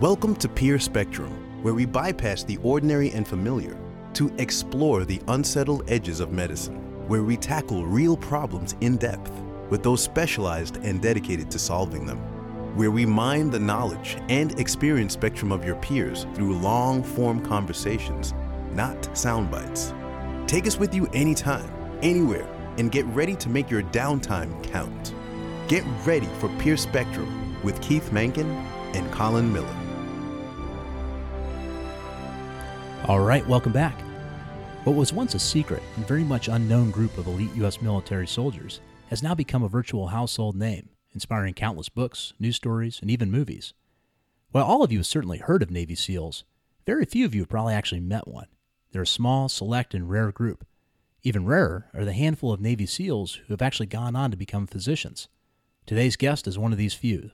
Welcome to Peer Spectrum, where we bypass the ordinary and familiar to explore the unsettled edges of medicine, where we tackle real problems in depth with those specialized and dedicated to solving them, where we mine the knowledge and experience spectrum of your peers through long form conversations, not sound bites. Take us with you anytime, anywhere, and get ready to make your downtime count. Get ready for Peer Spectrum with Keith Mankin and Colin Miller. All right, welcome back. What was once a secret and very much unknown group of elite U.S. military soldiers has now become a virtual household name, inspiring countless books, news stories, and even movies. While all of you have certainly heard of Navy SEALs, very few of you have probably actually met one. They're a small, select, and rare group. Even rarer are the handful of Navy SEALs who have actually gone on to become physicians. Today's guest is one of these few.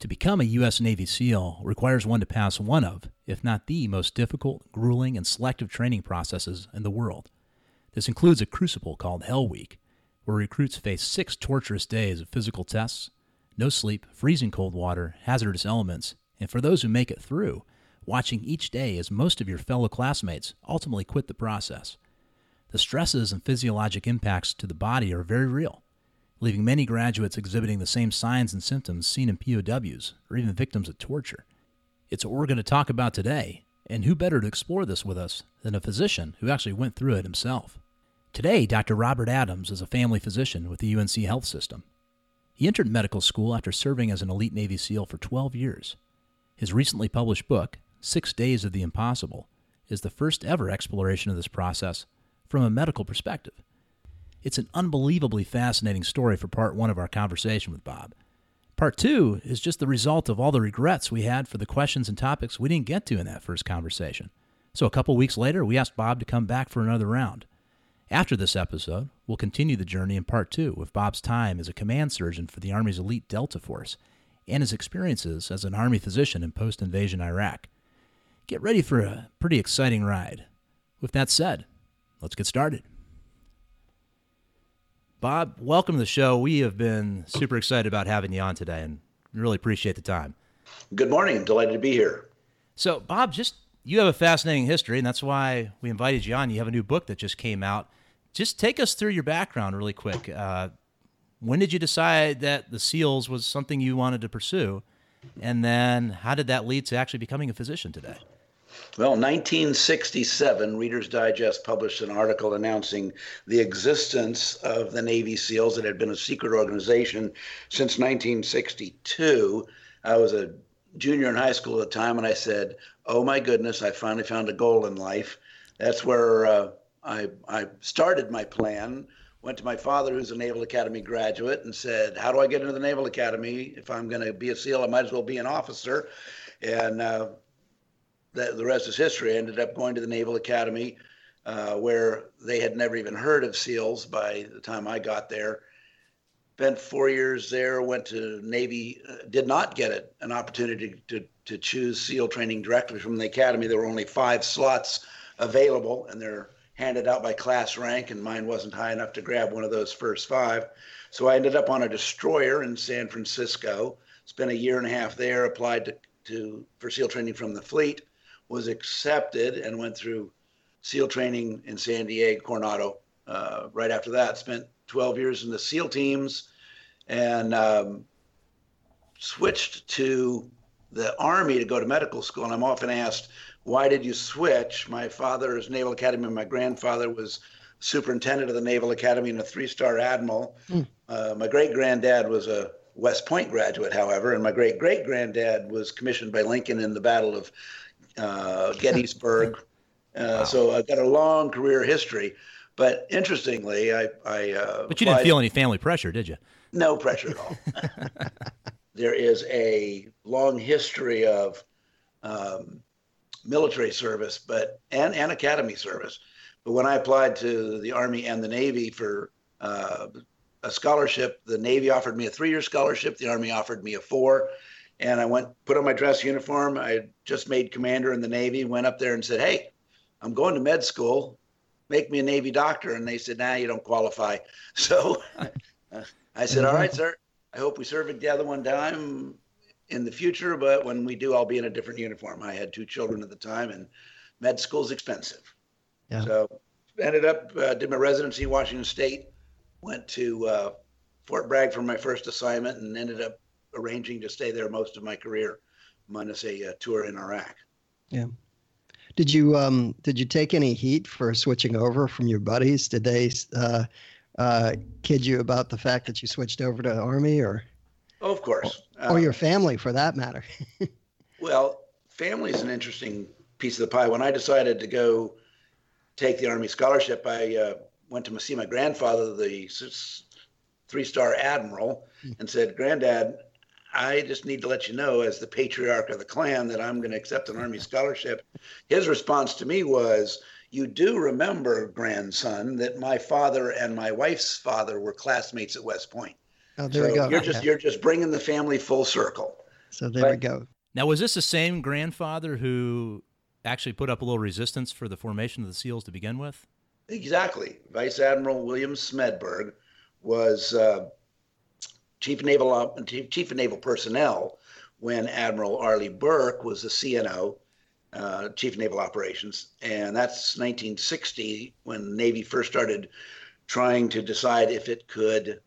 To become a U.S. Navy SEAL requires one to pass one of, if not the most difficult, grueling, and selective training processes in the world. This includes a crucible called Hell Week, where recruits face six torturous days of physical tests, no sleep, freezing cold water, hazardous elements, and for those who make it through, watching each day as most of your fellow classmates ultimately quit the process. The stresses and physiologic impacts to the body are very real leaving many graduates exhibiting the same signs and symptoms seen in POWs or even victims of torture. It's what we're going to talk about today, and who better to explore this with us than a physician who actually went through it himself? Today, Dr. Robert Adams is a family physician with the UNC Health System. He entered medical school after serving as an elite Navy SEAL for 12 years. His recently published book, Six Days of the Impossible, is the first ever exploration of this process from a medical perspective. It's an unbelievably fascinating story for part one of our conversation with Bob. Part two is just the result of all the regrets we had for the questions and topics we didn't get to in that first conversation. So a couple weeks later, we asked Bob to come back for another round. After this episode, we'll continue the journey in part two with Bob's time as a command surgeon for the Army's elite Delta Force and his experiences as an Army physician in post invasion Iraq. Get ready for a pretty exciting ride. With that said, let's get started. Bob, welcome to the show. We have been super excited about having you on today and really appreciate the time. Good morning. Delighted to be here. So, Bob, just you have a fascinating history, and that's why we invited you on. You have a new book that just came out. Just take us through your background really quick. Uh, when did you decide that the SEALs was something you wanted to pursue? And then how did that lead to actually becoming a physician today? Well, 1967, Reader's Digest published an article announcing the existence of the Navy SEALs. It had been a secret organization since 1962. I was a junior in high school at the time, and I said, "Oh my goodness, I finally found a goal in life." That's where uh, I, I started my plan. Went to my father, who's a Naval Academy graduate, and said, "How do I get into the Naval Academy? If I'm going to be a SEAL, I might as well be an officer." And uh, the, the rest is history. I ended up going to the Naval Academy, uh, where they had never even heard of SEALs by the time I got there. Spent four years there, went to Navy, uh, did not get it, an opportunity to, to choose SEAL training directly from the Academy. There were only five slots available, and they're handed out by class rank, and mine wasn't high enough to grab one of those first five. So I ended up on a destroyer in San Francisco, spent a year and a half there, applied to, to for SEAL training from the fleet was accepted and went through SEAL training in San Diego, Coronado. Uh, right after that, spent 12 years in the SEAL teams and um, switched to the Army to go to medical school. And I'm often asked, why did you switch? My father is Naval Academy. And my grandfather was superintendent of the Naval Academy and a three star admiral. Mm. Uh, my great granddad was a West Point graduate, however, and my great great granddad was commissioned by Lincoln in the Battle of uh, Gettysburg. Uh, wow. So I've got a long career history. But interestingly, I. I uh, but you didn't feel any family pressure, did you? No pressure at all. there is a long history of um, military service, but and, and academy service. But when I applied to the Army and the Navy for uh, a scholarship, the Navy offered me a three-year scholarship. The Army offered me a four and I went, put on my dress uniform. I just made commander in the Navy, went up there and said, Hey, I'm going to med school. Make me a Navy doctor. And they said, Nah, you don't qualify. So I said, All right, sir. I hope we serve together one time. in the future, but when we do, I'll be in a different uniform. I had two children at the time, and med school's expensive. Yeah. So ended up uh, did my residency in Washington State, went to uh, Fort Bragg for my first assignment, and ended up arranging to stay there most of my career, minus a uh, tour in Iraq. Yeah. Did you um did you take any heat for switching over from your buddies? Did they uh, uh, kid you about the fact that you switched over to the Army, or? Oh, of course. Or, or your um, family, for that matter. well, family is an interesting piece of the pie. When I decided to go take the Army scholarship, I uh, went to see my grandfather, the three-star admiral, hmm. and said, "Granddad, I just need to let you know, as the patriarch of the clan, that I'm going to accept an Army scholarship." His response to me was, "You do remember, grandson, that my father and my wife's father were classmates at West Point." Oh, there so we go. You're just you're just bringing the family full circle. So there but, we go. Now, was this the same grandfather who actually put up a little resistance for the formation of the SEALs to begin with? Exactly. Vice Admiral William Smedberg was uh, chief of naval chief of naval personnel when Admiral Arleigh Burke was the CNO, uh, chief of naval operations, and that's 1960 when the Navy first started trying to decide if it could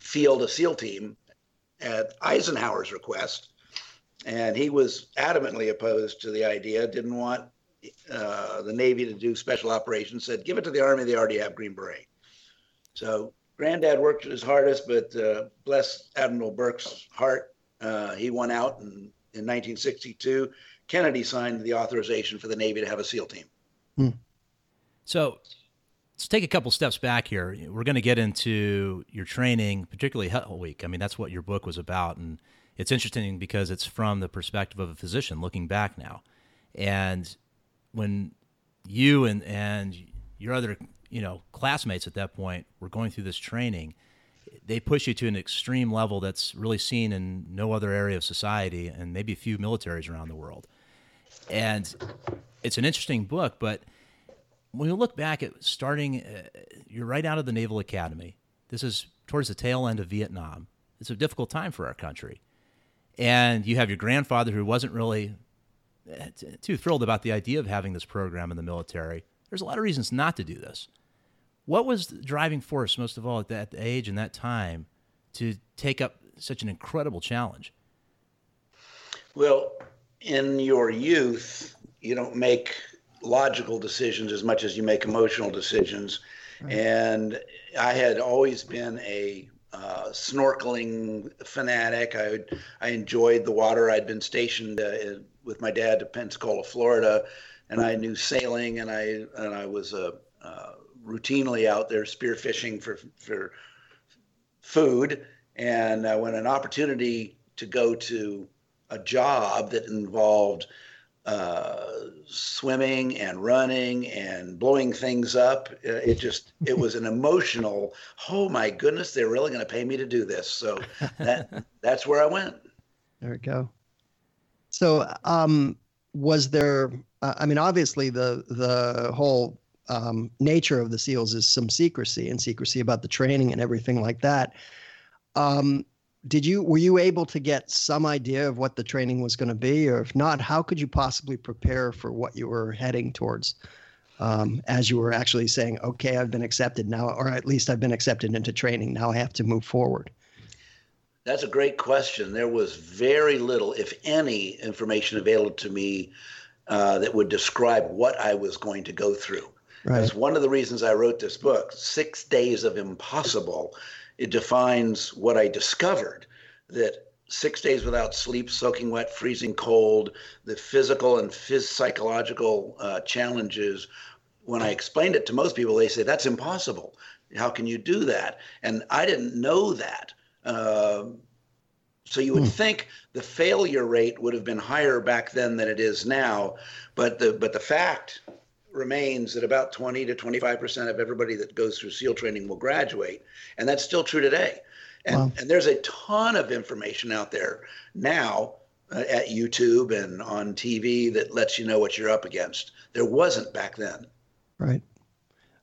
field a SEAL team at Eisenhower's request. And he was adamantly opposed to the idea, didn't want uh, the Navy to do special operations, said, give it to the Army, they already have Green Beret. So Granddad worked his hardest, but uh, bless Admiral Burke's heart, uh, he won out in, in 1962. Kennedy signed the authorization for the Navy to have a SEAL team. Hmm. So let's take a couple steps back here. We're going to get into your training, particularly Hell Week. I mean, that's what your book was about, and it's interesting because it's from the perspective of a physician looking back now. And when you and and your other you know classmates at that point were going through this training, they push you to an extreme level that's really seen in no other area of society, and maybe a few militaries around the world. And it's an interesting book, but when you look back at starting, uh, you're right out of the Naval Academy. This is towards the tail end of Vietnam. It's a difficult time for our country. And you have your grandfather who wasn't really uh, too thrilled about the idea of having this program in the military. There's a lot of reasons not to do this. What was the driving force, most of all, at that age and that time, to take up such an incredible challenge? Well, in your youth, you don't make logical decisions as much as you make emotional decisions. Right. And I had always been a uh, snorkeling fanatic. I I enjoyed the water. I'd been stationed uh, with my dad to Pensacola, Florida, and I knew sailing. And I and I was uh, uh routinely out there spearfishing for for food. And uh, when an opportunity to go to a job that involved uh, swimming and running and blowing things up. Uh, it just it was an emotional. Oh my goodness, they're really going to pay me to do this. So that that's where I went. There we go. So, um, was there? Uh, I mean, obviously the the whole um, nature of the seals is some secrecy and secrecy about the training and everything like that. Um, did you were you able to get some idea of what the training was going to be? Or if not how could you possibly prepare for what you were heading towards? Um, as you were actually saying okay i've been accepted now or at least i've been accepted into training now i have to move forward. That's a great question. There was very little if any information available to me uh, that would describe what i was going to go through right. that's one of the reasons i wrote this book six days of impossible it defines what I discovered that six days without sleep, soaking wet, freezing cold, the physical and phys- psychological uh, challenges. When I explained it to most people, they say, That's impossible. How can you do that? And I didn't know that. Uh, so you would hmm. think the failure rate would have been higher back then than it is now, but the but the fact remains that about 20 to 25% of everybody that goes through SEAL training will graduate. And that's still true today. And, wow. and there's a ton of information out there now uh, at YouTube and on TV that lets you know what you're up against. There wasn't back then. Right.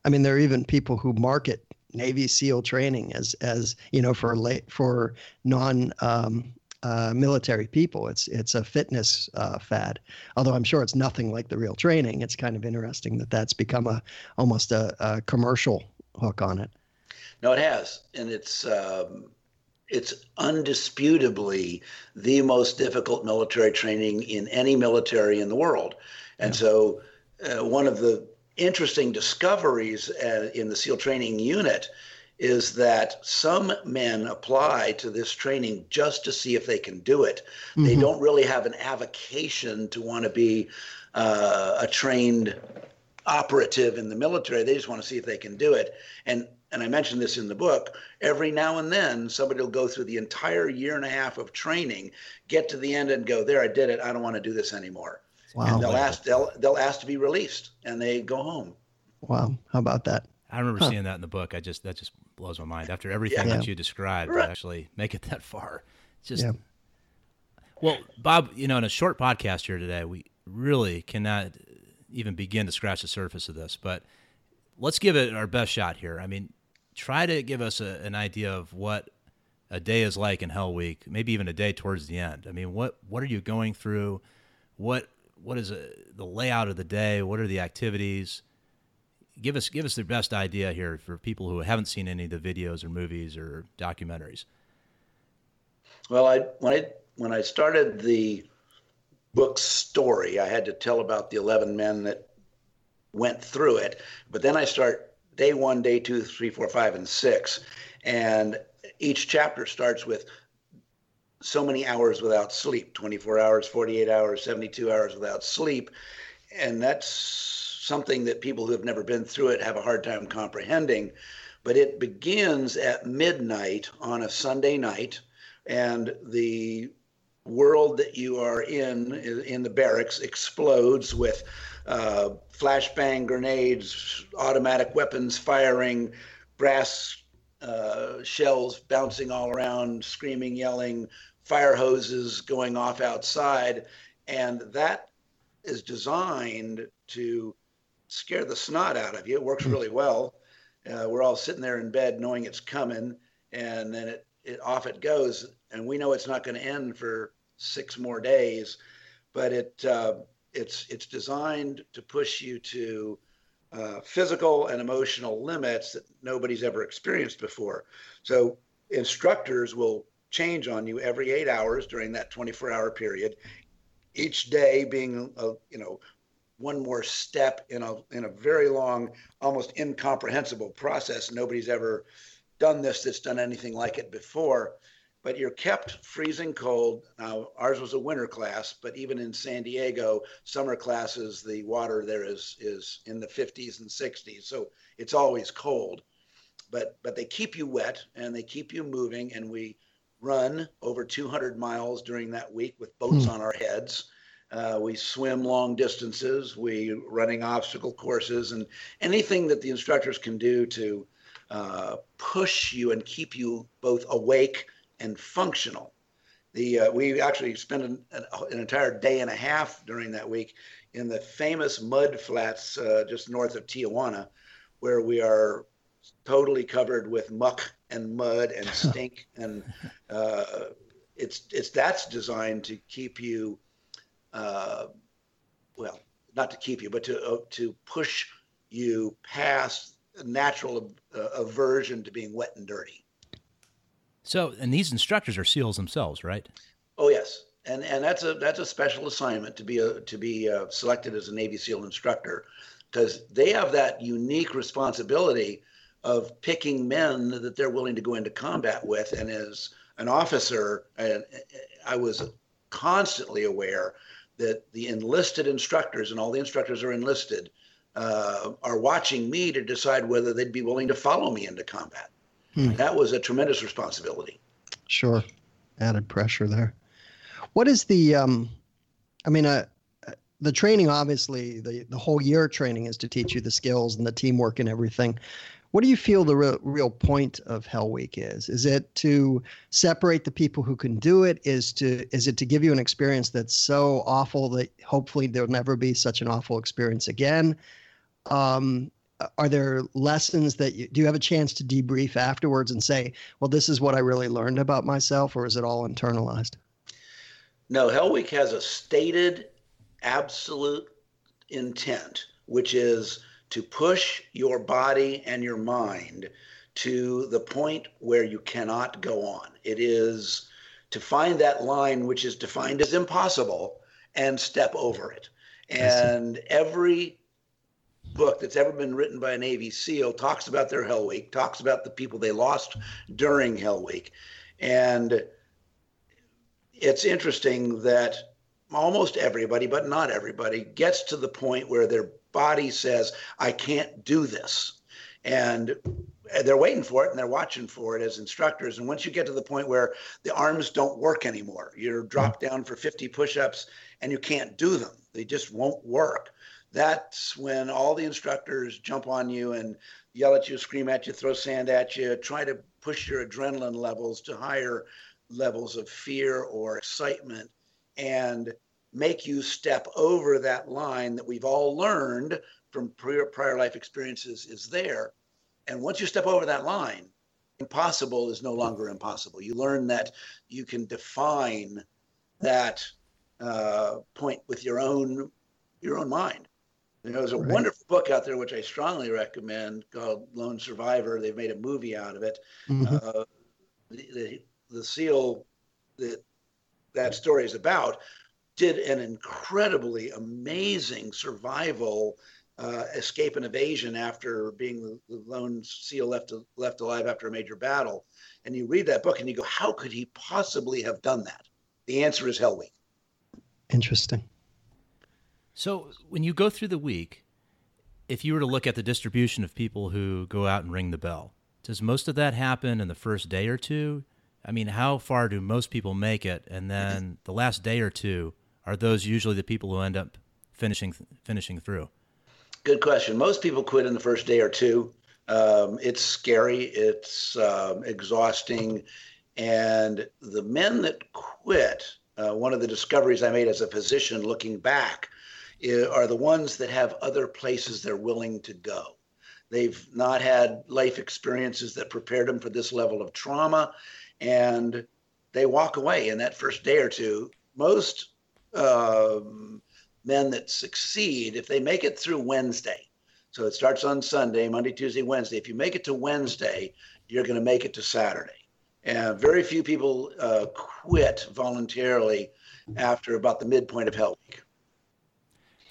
I mean, there are even people who market Navy SEAL training as, as you know, for late, for non um, uh, military people. It's it's a fitness uh, fad. Although I'm sure it's nothing like the real training. It's kind of interesting that that's become a almost a, a commercial hook on it. No, it has, and it's um, it's undisputably the most difficult military training in any military in the world. And yeah. so, uh, one of the interesting discoveries uh, in the SEAL training unit is that some men apply to this training just to see if they can do it. Mm-hmm. They don't really have an avocation to want to be uh, a trained operative in the military. They just want to see if they can do it. And and I mentioned this in the book, every now and then somebody will go through the entire year and a half of training, get to the end and go, there, I did it. I don't want to do this anymore. Wow. And they'll ask, they'll, they'll ask to be released and they go home. Wow. How about that? I remember huh. seeing that in the book. I just, that just blows my mind after everything yeah. that you described right. to actually make it that far. It's just, yeah. well, Bob, you know, in a short podcast here today, we really cannot even begin to scratch the surface of this, but let's give it our best shot here. I mean, try to give us a, an idea of what a day is like in Hell Week, maybe even a day towards the end. I mean, what what are you going through? What what is a, the layout of the day? What are the activities? Give us give us the best idea here for people who haven't seen any of the videos or movies or documentaries. Well, I when I when I started the book story, I had to tell about the eleven men that went through it, but then I start day one, day two, three, four, five, and six. And each chapter starts with so many hours without sleep 24 hours, 48 hours, 72 hours without sleep. And that's something that people who have never been through it have a hard time comprehending. But it begins at midnight on a Sunday night, and the world that you are in in the barracks explodes with uh, flashbang grenades, automatic weapons firing, brass uh, shells bouncing all around, screaming, yelling, fire hoses going off outside. And that is designed to scare the snot out of you. It works really well. Uh, we're all sitting there in bed knowing it's coming, and then it, it off it goes. And we know it's not going to end for six more days, but it uh, it's it's designed to push you to uh, physical and emotional limits that nobody's ever experienced before. So instructors will change on you every eight hours during that 24-hour period. Each day being a you know one more step in a in a very long, almost incomprehensible process. Nobody's ever done this that's done anything like it before but you're kept freezing cold. Now, ours was a winter class, but even in San Diego, summer classes, the water there is is in the 50s and 60s, so it's always cold. But but they keep you wet and they keep you moving, and we run over 200 miles during that week with boats mm. on our heads. Uh, we swim long distances. We running obstacle courses and anything that the instructors can do to uh, push you and keep you both awake and functional. The uh, we actually spent an, an, entire day and a half during that week in the famous mud flats uh, just north of Tijuana, where we are totally covered with muck and mud and stink, and uh, it's it's that's designed to keep you, uh, well, not to keep you, but to uh, to push you past natural uh, aversion to being wet and dirty. So, and these instructors are SEALs themselves, right? Oh yes, and and that's a that's a special assignment to be a to be uh, selected as a Navy SEAL instructor, because they have that unique responsibility of picking men that they're willing to go into combat with. And as an officer, I, I was constantly aware that the enlisted instructors and all the instructors are enlisted uh, are watching me to decide whether they'd be willing to follow me into combat. Hmm. That was a tremendous responsibility. Sure, added pressure there. What is the? Um, I mean, uh, the training obviously the the whole year training is to teach you the skills and the teamwork and everything. What do you feel the real, real point of Hell Week is? Is it to separate the people who can do it? Is to is it to give you an experience that's so awful that hopefully there'll never be such an awful experience again? Um, are there lessons that you do you have a chance to debrief afterwards and say well this is what i really learned about myself or is it all internalized No, Hell Week has a stated absolute intent, which is to push your body and your mind to the point where you cannot go on. It is to find that line which is defined as impossible and step over it. And every book that's ever been written by a Navy SEAL talks about their Hell Week, talks about the people they lost during Hell Week. And it's interesting that almost everybody, but not everybody, gets to the point where their body says, I can't do this. And they're waiting for it and they're watching for it as instructors. And once you get to the point where the arms don't work anymore, you're dropped down for 50 push ups and you can't do them, they just won't work. That's when all the instructors jump on you and yell at you, scream at you, throw sand at you, try to push your adrenaline levels to higher levels of fear or excitement and make you step over that line that we've all learned from prior, prior life experiences is there. And once you step over that line, impossible is no longer impossible. You learn that you can define that uh, point with your own your own mind. You know, there's a right. wonderful book out there which I strongly recommend called Lone Survivor. They've made a movie out of it. Mm-hmm. Uh, the, the, the SEAL that that story is about did an incredibly amazing survival uh, escape and evasion after being the, the lone SEAL left left alive after a major battle. And you read that book and you go, how could he possibly have done that? The answer is Hell Week. Interesting. So when you go through the week, if you were to look at the distribution of people who go out and ring the bell, does most of that happen in the first day or two? I mean, how far do most people make it? And then the last day or two, are those usually the people who end up finishing finishing through? Good question. Most people quit in the first day or two. Um, it's scary. It's um, exhausting, and the men that quit. Uh, one of the discoveries I made as a physician, looking back, are the ones that have other places they're willing to go. They've not had life experiences that prepared them for this level of trauma, and they walk away in that first day or two. Most um, men that succeed, if they make it through Wednesday, so it starts on Sunday, Monday, Tuesday, Wednesday. If you make it to Wednesday, you're going to make it to Saturday. And very few people uh, quit voluntarily after about the midpoint of Hell Week.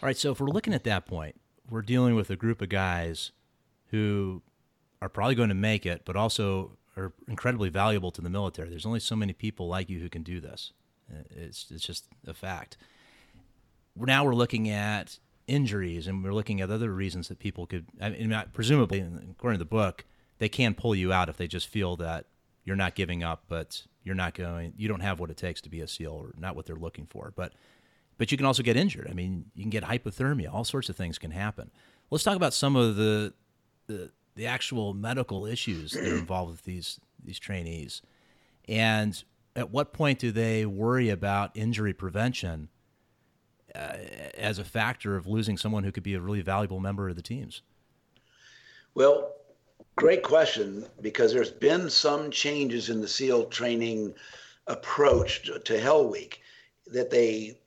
All right, so if we're looking at that point, we're dealing with a group of guys who are probably going to make it, but also are incredibly valuable to the military. There's only so many people like you who can do this. It's it's just a fact. Now we're looking at injuries, and we're looking at other reasons that people could. I mean, presumably, according to the book, they can pull you out if they just feel that you're not giving up, but you're not going. You don't have what it takes to be a SEAL, or not what they're looking for. But but you can also get injured. I mean, you can get hypothermia. All sorts of things can happen. Let's talk about some of the the, the actual medical issues that are involved with these these trainees, and at what point do they worry about injury prevention uh, as a factor of losing someone who could be a really valuable member of the teams? Well, great question because there's been some changes in the SEAL training approach to, to Hell Week that they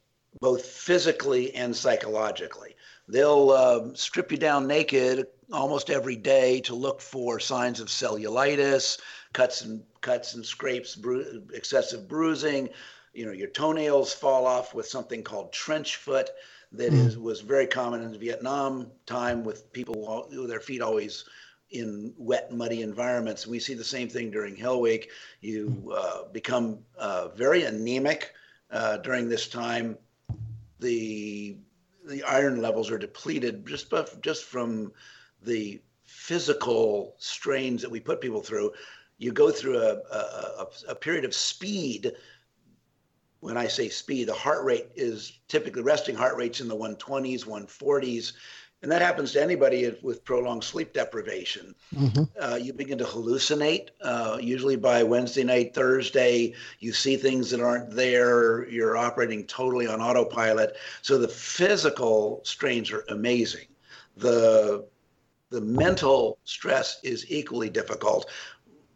both physically and psychologically. They'll uh, strip you down naked almost every day to look for signs of cellulitis, cuts and cuts and scrapes, bru- excessive bruising. You know, your toenails fall off with something called trench foot that mm. is was very common in the Vietnam time with people who their feet always in wet, muddy environments. We see the same thing during Hell Week. You hmm. uh, become uh, very anemic uh, during this time the the iron levels are depleted just just from the physical strains that we put people through. You go through a, a, a period of speed. When I say speed, the heart rate is typically resting heart rates in the 120s, 140s, and that happens to anybody with prolonged sleep deprivation. Mm-hmm. Uh, you begin to hallucinate. Uh, usually by Wednesday night, Thursday, you see things that aren't there. You're operating totally on autopilot. So the physical strains are amazing. The the mental stress is equally difficult.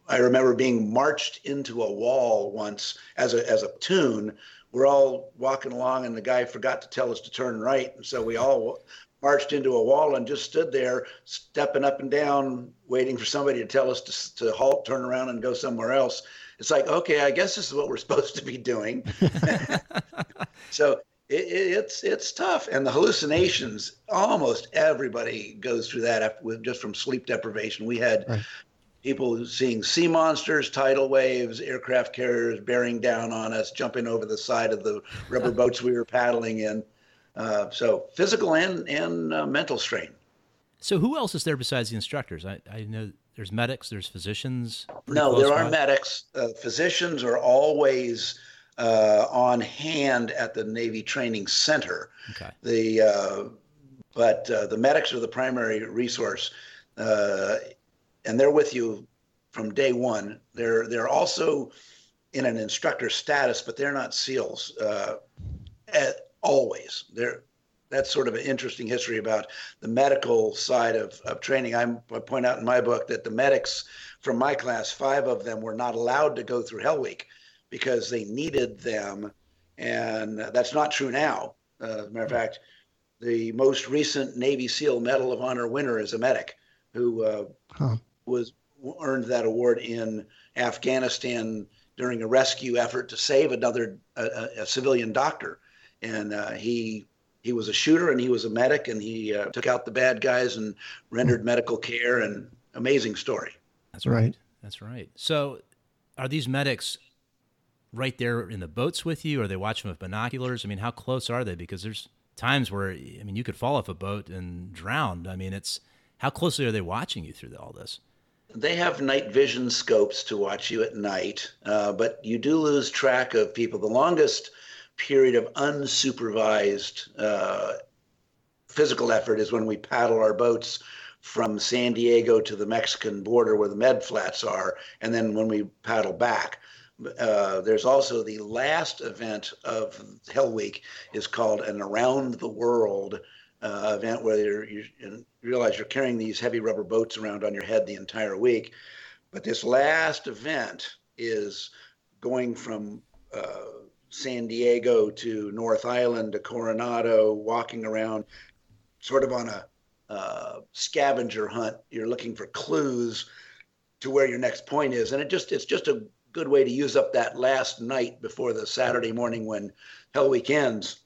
I remember being marched into a wall once as a as a tune we're all walking along, and the guy forgot to tell us to turn right, and so we all marched into a wall and just stood there, stepping up and down, waiting for somebody to tell us to, to halt, turn around, and go somewhere else. It's like, okay, I guess this is what we're supposed to be doing. so it, it's it's tough, and the hallucinations. Almost everybody goes through that after, just from sleep deprivation. We had right. people seeing sea monsters, tidal waves, aircraft carriers bearing down on us, jumping over the side of the rubber boats we were paddling in. Uh, so physical and and uh, mental strain. So who else is there besides the instructors? I, I know there's medics, there's physicians. No, there by. are medics. Uh, physicians are always uh, on hand at the Navy Training Center. Okay. The uh, but uh, the medics are the primary resource, and they're with you from day one. They're they're also in an instructor status, but they're not SEALs. At, always. There, that's sort of an interesting history about the medical side of, of training. I'm, I point out in my book that the medics from my class, five of them were not allowed to go through Hell Week because they needed them. And that's not true now. Uh, as a matter of fact, the most recent Navy SEAL Medal of Honor winner is a medic who uh, huh. was earned that award in Afghanistan during a rescue effort to save another a, a civilian doctor and uh, he he was a shooter and he was a medic and he uh, took out the bad guys and rendered medical care and amazing story. That's right. That's right. So, are these medics right there in the boats with you? Or are they watching with binoculars? I mean, how close are they? Because there's times where I mean, you could fall off a boat and drown. I mean, it's how closely are they watching you through all this? They have night vision scopes to watch you at night, uh, but you do lose track of people. The longest period of unsupervised uh, physical effort is when we paddle our boats from San Diego to the Mexican border where the med flats are, and then when we paddle back. Uh, there's also the last event of Hell Week is called an Around the World uh, event where you realize you're carrying these heavy rubber boats around on your head the entire week. But this last event is going from uh, San Diego to North Island to Coronado, walking around sort of on a uh, scavenger hunt. You're looking for clues to where your next point is, and it just it's just a good way to use up that last night before the Saturday morning when Hell Week ends.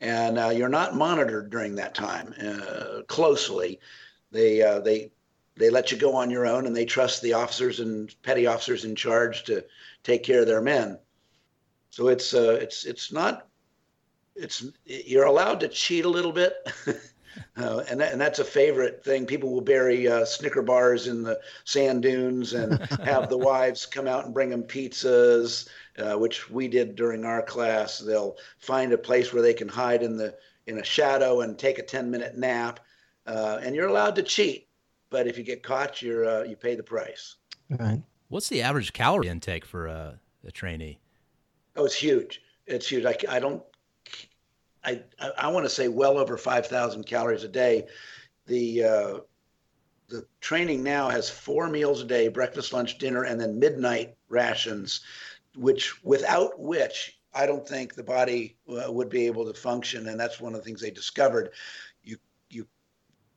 And uh, you're not monitored during that time uh, closely. They uh, they they let you go on your own, and they trust the officers and petty officers in charge to take care of their men. So it's uh, it's it's not it's you're allowed to cheat a little bit. Uh, and, that, and that's a favorite thing. People will bury uh, Snicker bars in the sand dunes and have the wives come out and bring them pizzas, uh, which we did during our class. They'll find a place where they can hide in the in a shadow and take a 10 minute nap. Uh, and you're allowed to cheat, but if you get caught, you're uh, you pay the price. Right. What's the average calorie intake for a, a trainee? Oh, it's huge. It's huge. I, I don't. I I, want to say well over five thousand calories a day. The uh, the training now has four meals a day: breakfast, lunch, dinner, and then midnight rations, which without which I don't think the body uh, would be able to function. And that's one of the things they discovered. You you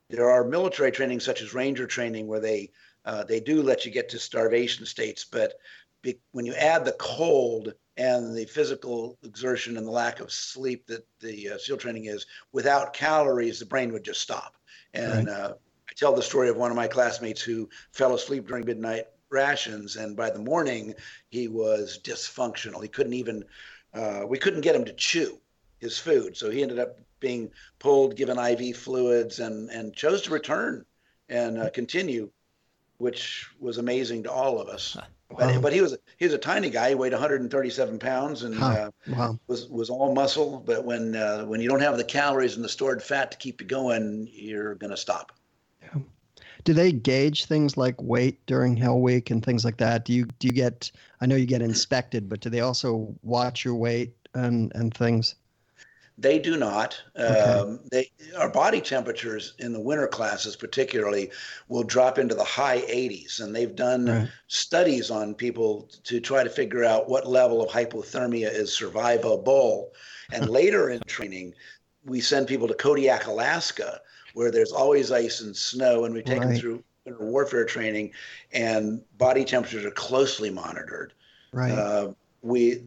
there are military training such as ranger training where they uh, they do let you get to starvation states, but be, when you add the cold and the physical exertion and the lack of sleep that the uh, SEAL training is, without calories, the brain would just stop. And right. uh, I tell the story of one of my classmates who fell asleep during midnight rations, and by the morning he was dysfunctional. He couldn't even, uh, we couldn't get him to chew his food, so he ended up being pulled, given IV fluids, and and chose to return and uh, continue, which was amazing to all of us. But, but he was he was a tiny guy. He weighed 137 pounds and huh. uh, wow. was was all muscle. But when uh, when you don't have the calories and the stored fat to keep you going, you're gonna stop. Yeah. Do they gauge things like weight during Hell Week and things like that? Do you do you get? I know you get inspected, but do they also watch your weight and and things? They do not. Okay. Um, they our body temperatures in the winter classes, particularly, will drop into the high 80s, and they've done right. studies on people to try to figure out what level of hypothermia is survivable. And later in training, we send people to Kodiak, Alaska, where there's always ice and snow, and we take right. them through winter warfare training, and body temperatures are closely monitored. Right. Uh, we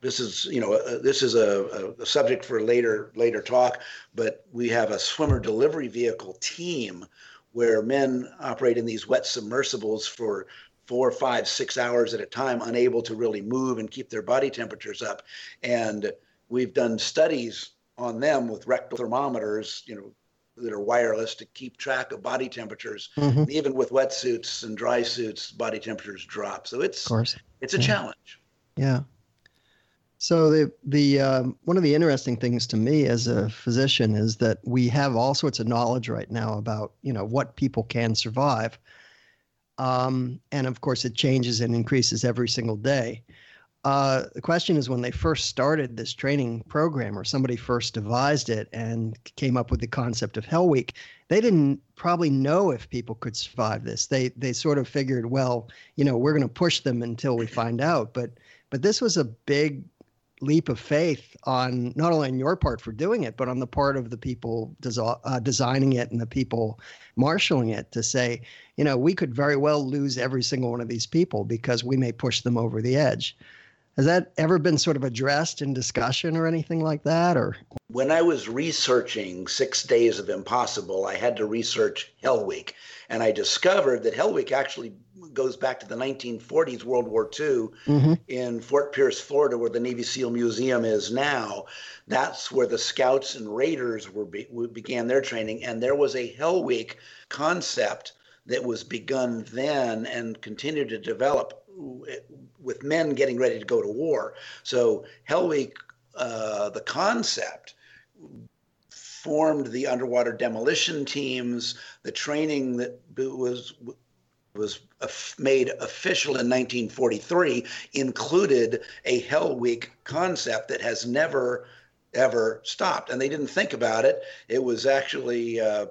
this is you know uh, this is a, a, subject for later later talk but we have a swimmer delivery vehicle team where men operate in these wet submersibles for four five six hours at a time unable to really move and keep their body temperatures up. And we've done studies on them with rectal thermometers you know that are wireless to keep track of body temperatures. Mm-hmm. even with wetsuits and dry suits body temperatures drop. So it's it's a yeah. challenge. Yeah so the the um, one of the interesting things to me as a physician is that we have all sorts of knowledge right now about you know what people can survive, um, and of course it changes and increases every single day. Uh, the question is when they first started this training program or somebody first devised it and came up with the concept of Hell Week, they didn't probably know if people could survive this. They they sort of figured, well, you know, we're going to push them until we find out. But but this was a big leap of faith on not only on your part for doing it, but on the part of the people uh, designing it and the people marshaling it to say, you know, we could very well lose every single one of these people because we may push them over the edge. Has that ever been sort of addressed in discussion or anything like that? Or when I was researching Six Days of Impossible, I had to research Hell Week, and I discovered that Hell Week actually goes back to the 1940s, World War II, mm-hmm. in Fort Pierce, Florida, where the Navy SEAL Museum is now. That's where the Scouts and Raiders were be, began their training, and there was a Hell Week concept that was begun then and continued to develop with men getting ready to go to war. So Hell Week, uh, the concept formed the underwater demolition teams, the training that was was made official in 1943 included a Hell Week concept that has never ever stopped. And they didn't think about it. It was actually uh,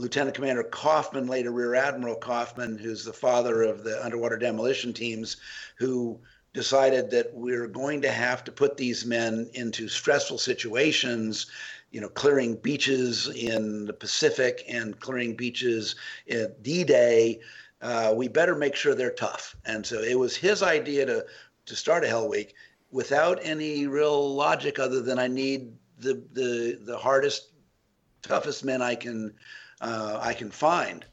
Lieutenant Commander Kauffman, later Rear Admiral Kauffman, who's the father of the underwater demolition teams, who decided that we're going to have to put these men into stressful situations, you know, clearing beaches in the Pacific and clearing beaches at D-Day. Uh, we better make sure they're tough. And so it was his idea to to start a Hell Week without any real logic other than I need the the the hardest, toughest men I can uh, I can find,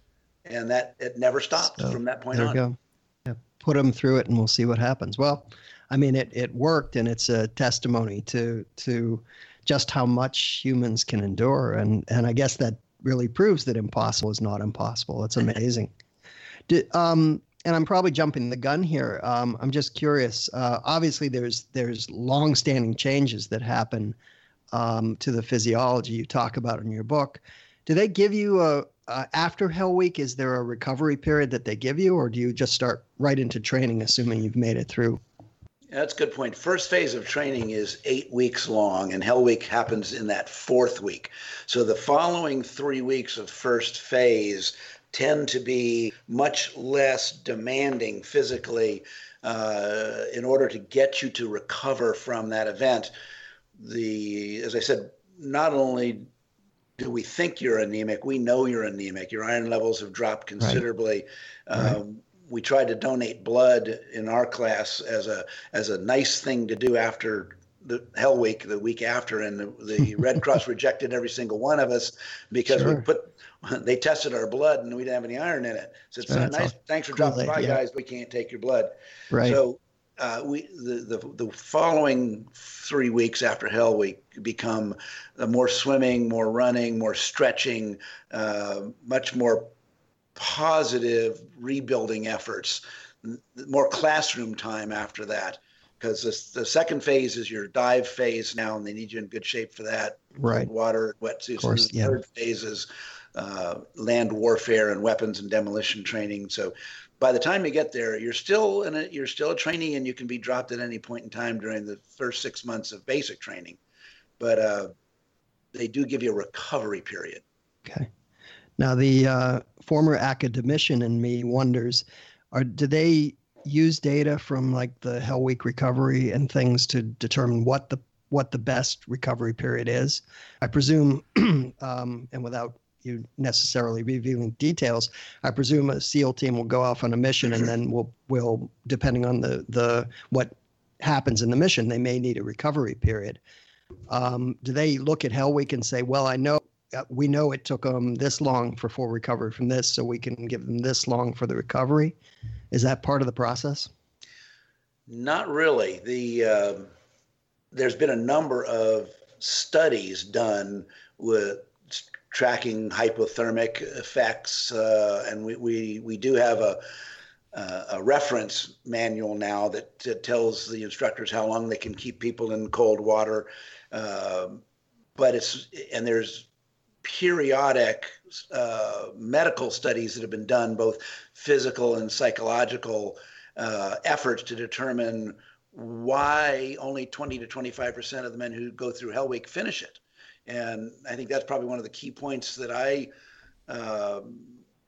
and that it never stopped so, from that point there on. There go. Yeah, put them through it, and we'll see what happens. Well, I mean, it it worked, and it's a testimony to to just how much humans can endure, and and I guess that really proves that impossible is not impossible. It's amazing. Did, um, and I'm probably jumping the gun here. Um, I'm just curious. Uh, obviously, there's there's long-standing changes that happen um, to the physiology you talk about in your book. Do they give you a, a after Hell Week? Is there a recovery period that they give you, or do you just start right into training, assuming you've made it through? That's a good point. First phase of training is eight weeks long, and Hell Week happens in that fourth week. So the following three weeks of first phase tend to be much less demanding physically uh, in order to get you to recover from that event. The, as I said, not only do we think you're anemic? We know you're anemic. Your iron levels have dropped considerably. Right. Um, right. We tried to donate blood in our class as a as a nice thing to do after the Hell Week, the week after, and the, the Red Cross rejected every single one of us because sure. we put they tested our blood and we didn't have any iron in it. So it's nice. Thanks for cool dropping by, yeah. guys. We can't take your blood. Right. So uh, we the, the the following three weeks after Hell Week become uh, more swimming, more running, more stretching, uh, much more positive rebuilding efforts, more classroom time after that. Because the second phase is your dive phase now, and they need you in good shape for that. Right. Water, wetsuits. Of course, the yeah. third phase is uh, land warfare and weapons and demolition training. So by the time you get there, you're still in a, you're still a trainee and you can be dropped at any point in time during the first six months of basic training. But uh, they do give you a recovery period. Okay. Now, the uh, former academician in me wonders, are do they use data from like the Hell Week recovery and things to determine what the what the best recovery period is? I presume, um, and without you necessarily revealing details, I presume a SEAL team will go off on a mission and then will will depending on the the what happens in the mission, they may need a recovery period. Um, do they look at Hell Week and say, well, I know uh, we know it took them this long for full recovery from this, so we can give them this long for the recovery? Is that part of the process? Not really. The uh, there's been a number of studies done with tracking hypothermic effects, uh, and we, we we do have a uh, a reference manual now that, that, tells the instructors how long they can keep people in cold water. Uh, but it's and there's periodic uh, medical studies that have been done, both physical and psychological uh, efforts to determine why only 20 to 25 percent of the men who go through Hell Week finish it. And I think that's probably one of the key points that I um,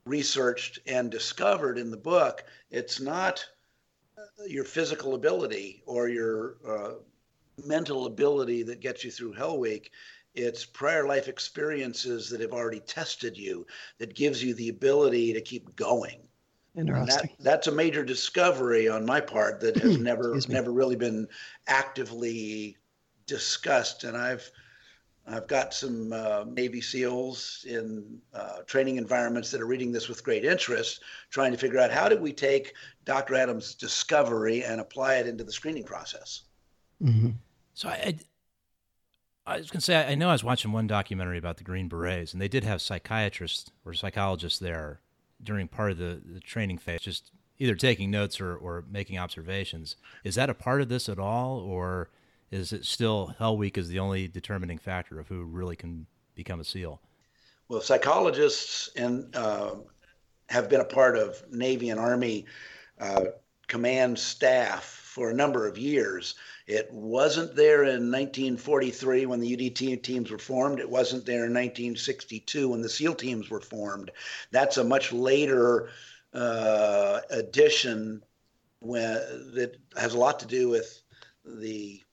researched and discovered in the book, it's not uh, your physical ability or your uh, mental ability that gets you through Hell Week. It's prior life experiences that have already tested you that gives you the ability to keep going. Interesting. That, that's a major discovery on my part that has never never really been actively discussed. And I've I've got some uh, Navy SEALs in uh, training environments that are reading this with great interest, trying to figure out how did we take Dr. Adams' discovery and apply it into the screening process. Mm-hmm. So I, I, I was going to say, I know I was watching one documentary about the Green Berets, and they did have psychiatrists or psychologists there during part of the, the training phase, just either taking notes or, or making observations. Is that a part of this at all, or is it still Hell Week is the only determining factor of who really can become a SEAL? Well, psychologists and uh, have been a part of Navy and Army uh, command staff for a number of years. It wasn't there in 1943 when the UDT teams were formed. It wasn't there in 1962 when the SEAL teams were formed. That's a much later uh, addition when, that has a lot to do with the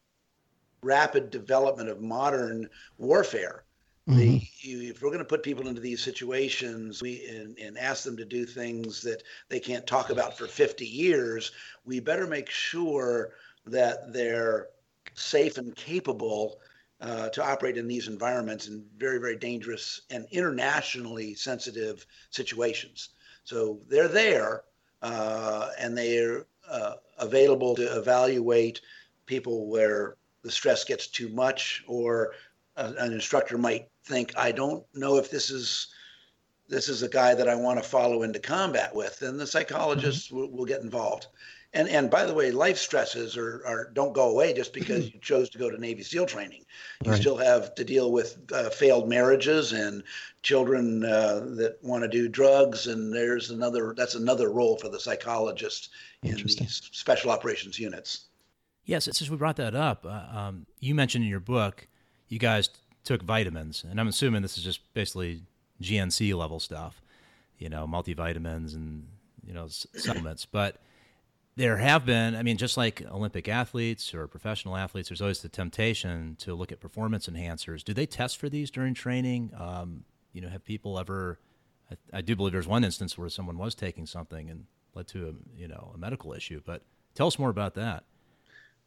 rapid development of modern warfare. Mm-hmm. The, if we're going to put people into these situations we, and, and ask them to do things that they can't talk about for 50 years, we better make sure that they're safe and capable uh, to operate in these environments in very, very dangerous and internationally sensitive situations. So they're there uh, and they're uh, available to evaluate people where the stress gets too much, or a, an instructor might think, I don't know if this is this is a guy that I want to follow into combat with, and the psychologists mm-hmm. will, will, get involved. And and by the way, life stresses are, are don't go away just because you chose to go to Navy SEAL training. You right. still have to deal with uh, failed marriages and children uh, that want to do drugs, and there's another that's another role for the psychologist in these special operations units. Yes, since we brought that up, uh, um, you mentioned in your book you guys took vitamins, and I'm assuming this is just basically GNC level stuff, you know, multivitamins and you know supplements. But there have been, I mean, just like Olympic athletes or professional athletes, there's always the temptation to look at performance enhancers. Do they test for these during training? Um, you know, have people ever? I, I do believe there's one instance where someone was taking something and led to a you know a medical issue. But tell us more about that.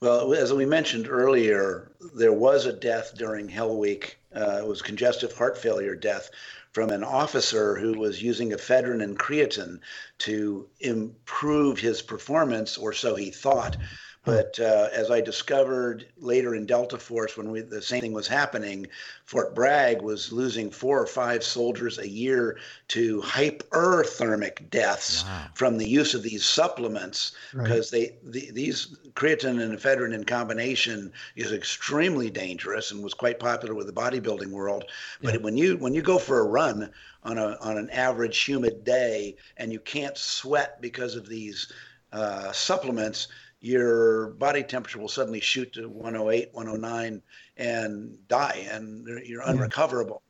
Well, as we mentioned earlier, there was a death during Hell Week. Uh, it was congestive heart failure death from an officer who was using ephedrine and creatine to improve his performance, or so he thought. But uh, as I discovered later in Delta Force, when we, the same thing was happening, Fort Bragg was losing four or five soldiers a year to hyperthermic deaths wow. from the use of these supplements because right. they the, these creatine and ephedrine in combination is extremely dangerous and was quite popular with the bodybuilding world. But yeah. when you when you go for a run on a on an average humid day and you can't sweat because of these uh, supplements your body temperature will suddenly shoot to 108, 109, and die, and you're unrecoverable.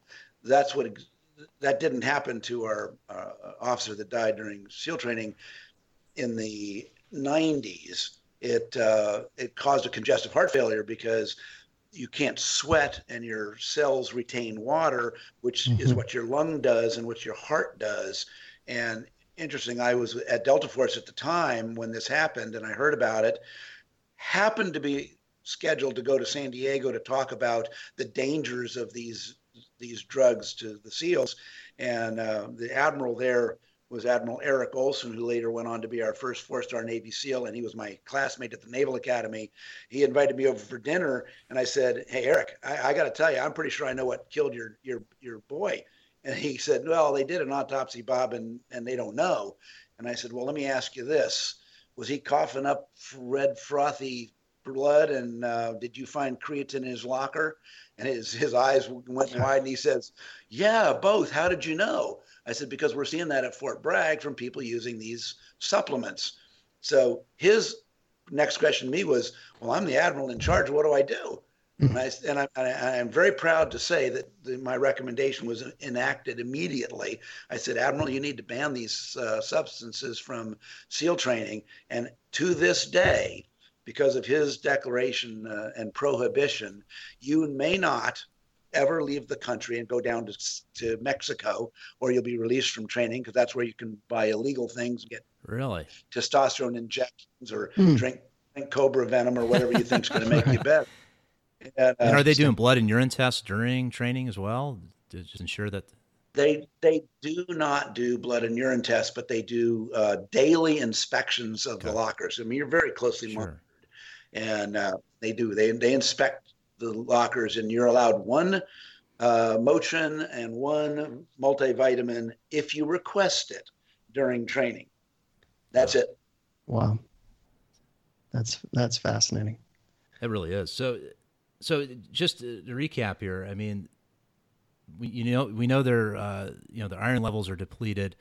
That's what that didn't happen to our uh, officer that died during SEAL training in the 90s. It uh, it caused a congestive heart failure because you can't sweat and your cells retain water, which mm-hmm. is what your lung does and what your heart does. And interesting, I was at Delta Force at the time when this happened, and I heard about it. Happened to be scheduled to go to San Diego to talk about the dangers of these these drugs to the SEALs, and uh, the admiral there was Admiral Eric Olson, who later went on to be our first four-star Navy SEAL, and he was my classmate at the Naval Academy. He invited me over for dinner, and I said, "Hey, Eric, I, I got to tell you, I'm pretty sure I know what killed your your your boy." And he said, Well, they did an autopsy, Bob, and, and they don't know. And I said, Well, let me ask you this Was he coughing up red, frothy blood? And uh, did you find creatine in his locker? And his, his eyes went wide and he says, Yeah, both. How did you know? I said, Because we're seeing that at Fort Bragg from people using these supplements. So his next question to me was, Well, I'm the admiral in charge. What do I do? And, I, and I, I, am very proud to say that the, my recommendation was enacted immediately. I said, Admiral, you need to ban these uh, substances from SEAL training. And to this day, because of his declaration uh, and prohibition, you may not ever leave the country and go down to, to Mexico, or you'll be released from training because that's where you can buy illegal things, get really testosterone injections, or mm. drink, drink cobra venom, or whatever you think is going to make you better. And, uh, and are they doing blood and urine tests during training as well to just ensure that? They they do not do blood and urine tests, but they do uh, daily inspections of okay. the lockers. I mean, you're very closely sure. monitored, and uh, they do they they inspect the lockers, and you're allowed one uh, Motrin and one multivitamin if you request it during training. That's it. Wow, that's that's fascinating. It really is. So so just to recap here, I mean, we, you know we know their uh, you know the iron levels are depleted.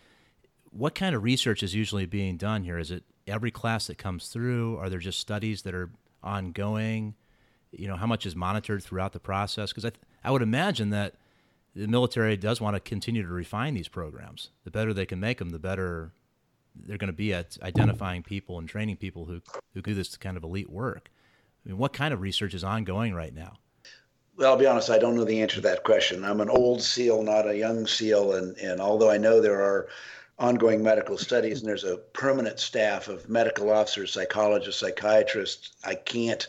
What kind of research is usually being done here? Is it every class that comes through? Are there just studies that are ongoing? You know, how much is monitored throughout the process? Because I, th- I would imagine that the military does want to continue to refine these programs. The better they can make them, the better they're going to be at identifying people and training people who who do this kind of elite work. I mean, what kind of research is ongoing right now? Well, I'll be honest, I don't know the answer to that question. I'm an old SEAL, not a young SEAL. And, and although I know there are ongoing medical studies and there's a permanent staff of medical officers, psychologists, psychiatrists, I can't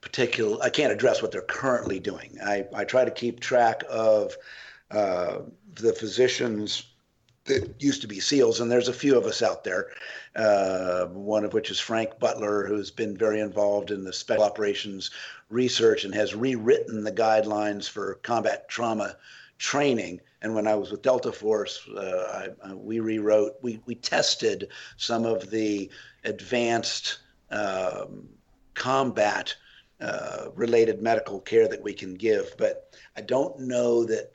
particular I can't address what they're currently doing. I, I try to keep track of uh, the physicians that used to be SEALs, and there's a few of us out there. Uh, one of which is Frank Butler, who's been very involved in the special operations research and has rewritten the guidelines for combat trauma training. And when I was with Delta Force, uh, I, we rewrote, we, we tested some of the advanced um, combat uh, related medical care that we can give. But I don't know that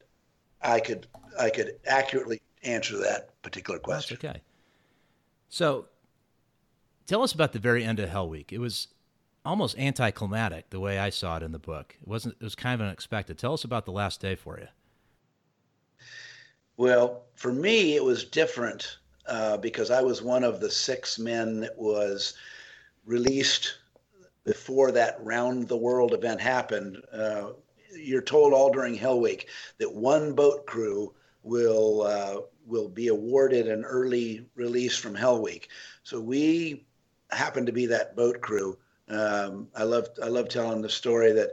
I could I could accurately answer that particular question. That's okay. So, tell us about the very end of Hell Week. It was almost anticlimactic the way I saw it in the book. It wasn't. It was kind of unexpected. Tell us about the last day for you. Well, for me, it was different uh, because I was one of the six men that was released before that round the world event happened. Uh, you're told all during Hell Week that one boat crew will uh, will be awarded an early release from Hell Week. So we happen to be that boat crew. Um, I love I love telling the story that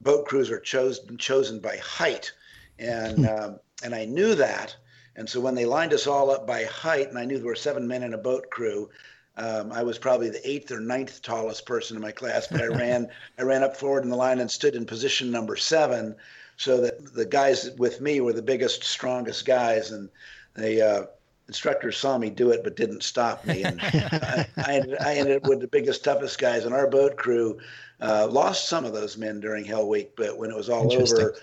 boat crews are chosen chosen by height, and hmm. um, and I knew that. And so when they lined us all up by height, and I knew there were seven men in a boat crew, um, I was probably the eighth or ninth tallest person in my class, but I ran I ran up forward in the line and stood in position number seven so that the guys with me were the biggest, strongest guys, and the uh, instructors saw me do it but didn't stop me, and I, I, ended, I, ended, up with the biggest, toughest guys. And our boat crew uh, lost some of those men during Hell Week, but when it was all over,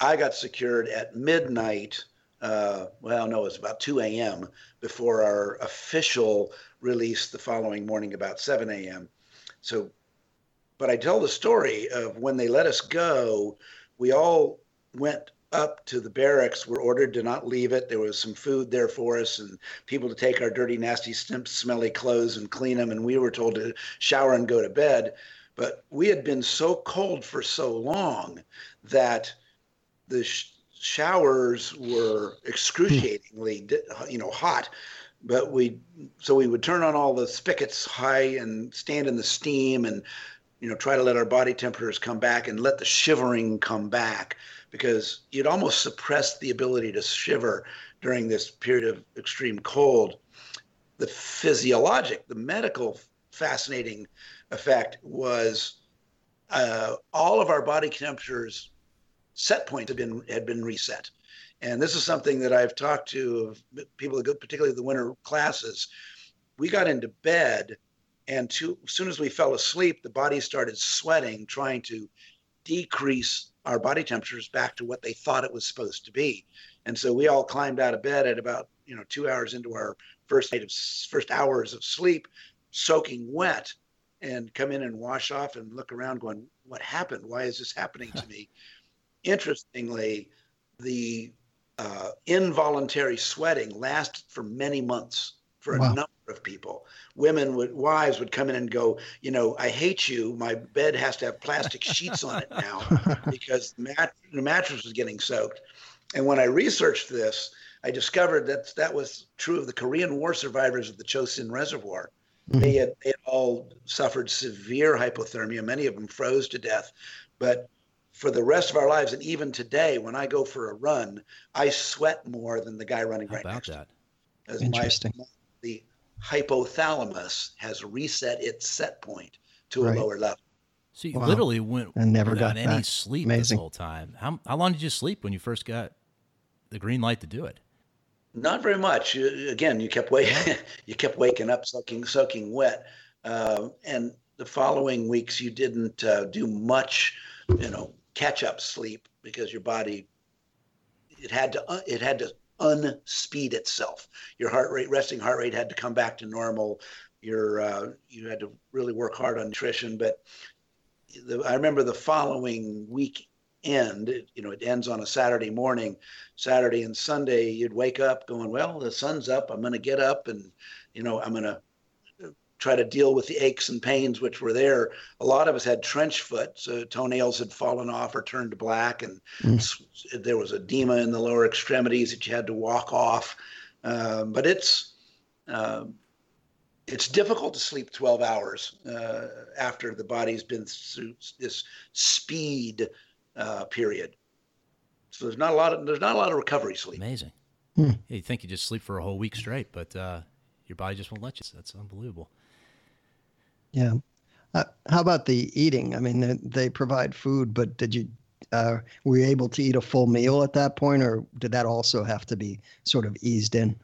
I got secured at midnight. Uh, well, no, it was about 2 a.m. before our official release the following morning, about 7 a.m. so, but I tell the story of when they let us go, we all went up to the barracks were ordered to not leave it. There was some food there for us and people to take our dirty, nasty, smelly clothes and clean them. And we were told to shower and go to bed. But we had been so cold for so long that the sh- showers were excruciatingly, you know, hot. But we, so we would turn on all the spigots high and stand in the steam and, you know, try to let our body temperatures come back and let the shivering come back because you'd almost suppress the ability to shiver during this period of extreme cold. The physiologic, the medical fascinating effect was uh, all of our body temperatures set points had been had been reset. And this is something that I've talked to people particularly the winter classes. We got into bed, and too, as soon as we fell asleep, the body started sweating, trying to decrease our body temperatures back to what they thought it was supposed to be. And so we all climbed out of bed at about you know two hours into our first night of first hours of sleep, soaking wet, and come in and wash off and look around, going, "What happened? Why is this happening to me?" Interestingly, the uh, involuntary sweating lasted for many months for a wow. number of people. Women would, wives would come in and go, you know, I hate you. My bed has to have plastic sheets on it now because the, mat- the mattress was getting soaked. And when I researched this, I discovered that that was true of the Korean War survivors of the Chosin Reservoir. Mm-hmm. They, had, they had all suffered severe hypothermia. Many of them froze to death. But for the rest of our lives, and even today, when I go for a run, I sweat more than the guy running How right about next that? to me. Interesting. My, the hypothalamus has reset its set point to Right. a lower level. So you Wow. literally went And never got any back. sleep Amazing. this whole time. How how long did you sleep when you first got the green light to do it? Not very much. Again, you kept wait, you kept waking up soaking soaking wet, uh, and the following weeks you didn't uh, do much, you know, catch up sleep because your body it had to uh, it had to unspeed itself. Your heart rate, resting heart rate, had to come back to normal. Your uh, you had to really work hard on nutrition. But the, I remember the following week end. You know, it ends on a Saturday morning. Saturday and Sunday, you'd wake up going, "Well, the sun's up. I'm going to get up, and you know, I'm going to." Try to deal with the aches and pains which were there. A lot of us had trench foot, so toenails had fallen off or turned black, and Mm. there was edema in the lower extremities that you had to walk off. Um, but it's um, it's difficult to sleep 12 hours uh, after the body's been through this speed uh, period. So there's not a lot of there's not a lot of recovery sleep. Amazing. Hmm. Yeah, you think you just sleep for a whole week straight, but uh, your body just won't let you. That's unbelievable. Yeah. Uh, how about the eating? I mean, they, they provide food, but did you uh, were you able to eat a full meal at that point, or did that also have to be sort of eased in?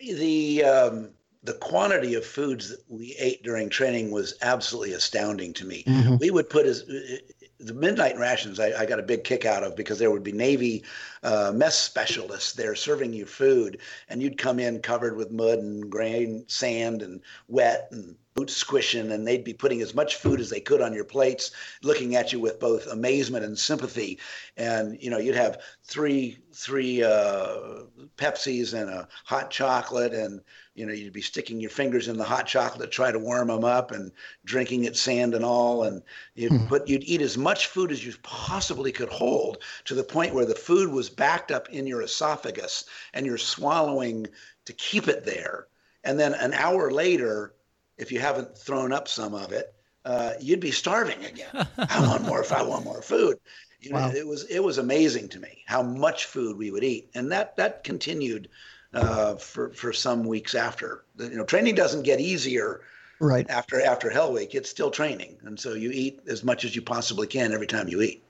the um, the quantity of foods that we ate during training was absolutely astounding to me. Mhm. We would put as the midnight rations. I, I got a big kick out of because there would be Navy uh, mess specialists there serving you food, and you'd come in covered with mud and grain, sand and wet and boots squishing, and they'd be putting as much food as they could on your plates, looking at you with both amazement and sympathy. And you know, you'd have three three uh, Pepsis and a hot chocolate, and you know, you'd be sticking your fingers in the hot chocolate to try to warm them up, and drinking it sand and all, and you'd Hmm. put you'd eat as much food as you possibly could hold to the point where the food was backed up in your esophagus, and you're swallowing to keep it there. And then an hour later, if you haven't thrown up some of it, uh, you'd be starving again. I want more. If I want more food. You know, Wow. it was it was amazing to me how much food we would eat, and that that continued uh, for for some weeks after. You know, training doesn't get easier Right. after after Hell Week. It's still training, and so you eat as much as you possibly can every time you eat.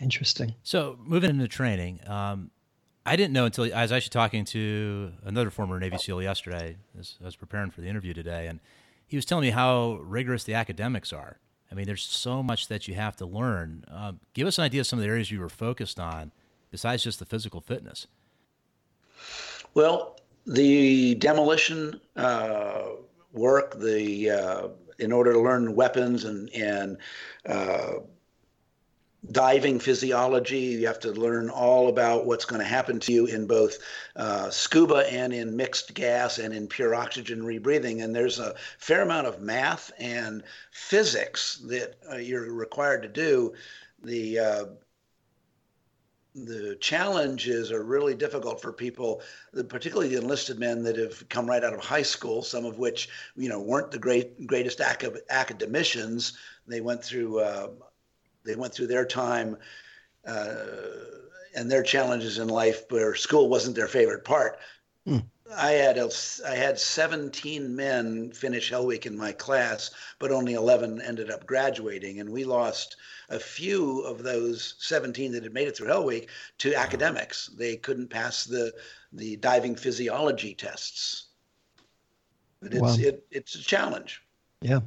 Interesting. So moving into training, um, I didn't know until I was actually talking to another former Navy SEAL yesterday as I was preparing for the interview today, and he was telling me how rigorous the academics are. I mean, there's so much that you have to learn. Um, give us an idea of some of the areas you were focused on besides just the physical fitness. Well, the demolition uh, work, the uh, in order to learn weapons and and uh, diving physiology. You have to learn all about what's going to happen to you in both uh, scuba and in mixed gas and in pure oxygen rebreathing. And there's a fair amount of math and physics that uh, you're required to do. The uh, the challenges are really difficult for people, particularly the enlisted men that have come right out of high school. Some of which, you know, weren't the great greatest academicians. They went through uh, they went through their time uh, and their challenges in life where school wasn't their favorite part. Hmm. I had a, I had 17 men finish Hell Week in my class, but only 11 ended up graduating, and we lost a few of those 17 that had made it through Hell Week to academics. They couldn't pass the the diving physiology tests. But it's wow. it, it's a challenge. Yeah.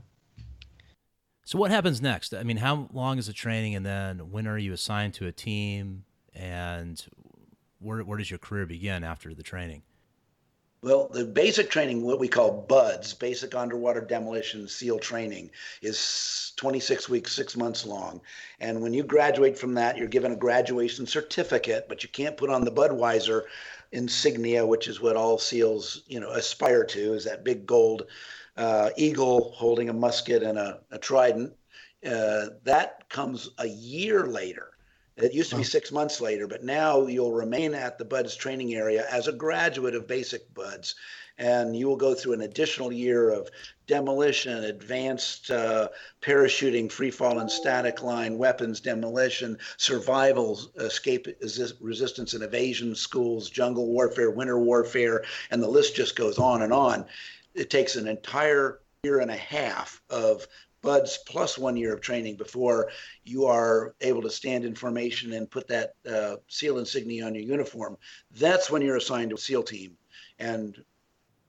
So what happens next? I mean, how long is the training, and then when are you assigned to a team, and where where does your career begin after the training? Well, the basic training, what we call BUDS, Basic Underwater Demolition SEAL Training, is 26 weeks, six months long. And when you graduate from that, you're given a graduation certificate, but you can't put on the Budweiser insignia, which is what all SEALs, you know, aspire to, is that big gold uh, eagle holding a musket and a, a trident. Uh, that comes a year later. It used to be six months later, but now you'll remain at the BUDS training area as a graduate of basic BUDS. And you will go through an additional year of demolition, advanced uh, parachuting, free fall and static line, weapons demolition, survival, escape resistance and evasion schools, jungle warfare, winter warfare, and the list just goes on and on it takes an entire year and a half of buds plus one year of training before you are able to stand in formation and put that uh, SEAL insignia on your uniform. That's when you're assigned to a SEAL team. And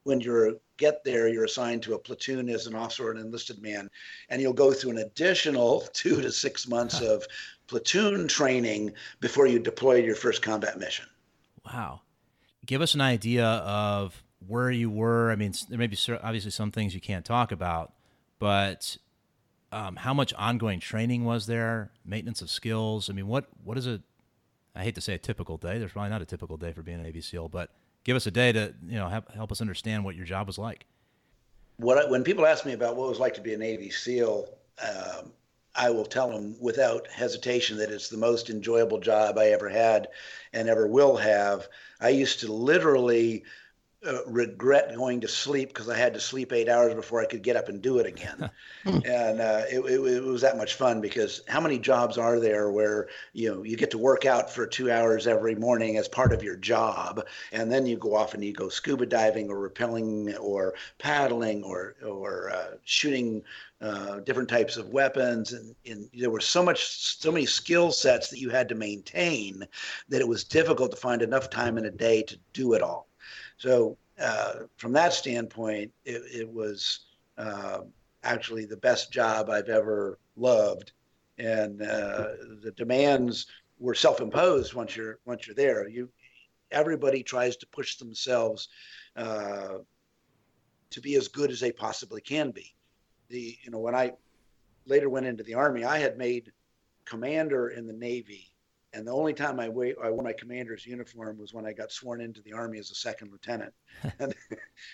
when you get there, you're assigned to a platoon as an officer or an enlisted man. And you'll go through an additional two to six months of platoon training before you deploy your first combat mission. Wow. Give us an idea of where you were. I mean, there may be obviously some things you can't talk about, but um, how much ongoing training was there? Maintenance of skills. I mean, what what is a I hate to say a typical day. There's probably not a typical day for being an SEAL, but give us a day to you know help, help us understand what your job was like. What when people ask me about what it was like to be a Navy SEAL, um, I will tell them without hesitation that it's the most enjoyable job I ever had and ever will have. I used to literally uh, regret going to sleep because I had to sleep eight hours before I could get up and do it again. and uh, it, it, it, was that much fun because how many jobs are there where you know you get to work out for two hours every morning as part of your job, and then you go off and you go scuba diving or rappelling or paddling or or uh, shooting uh, different types of weapons, and, and, there were so much, so many skill sets that you had to maintain that it was difficult to find enough time in a day to do it all. So uh, from that standpoint, it, it was uh, actually the best job I've ever loved, and uh, the demands were self-imposed once you're once you're there. You everybody tries to push themselves uh, to be as good as they possibly can be. The you know when I later went into the army, I had made commander in the Navy and the only time I, wore, I wore my commander's uniform was when I got sworn into the army as a second lieutenant. and,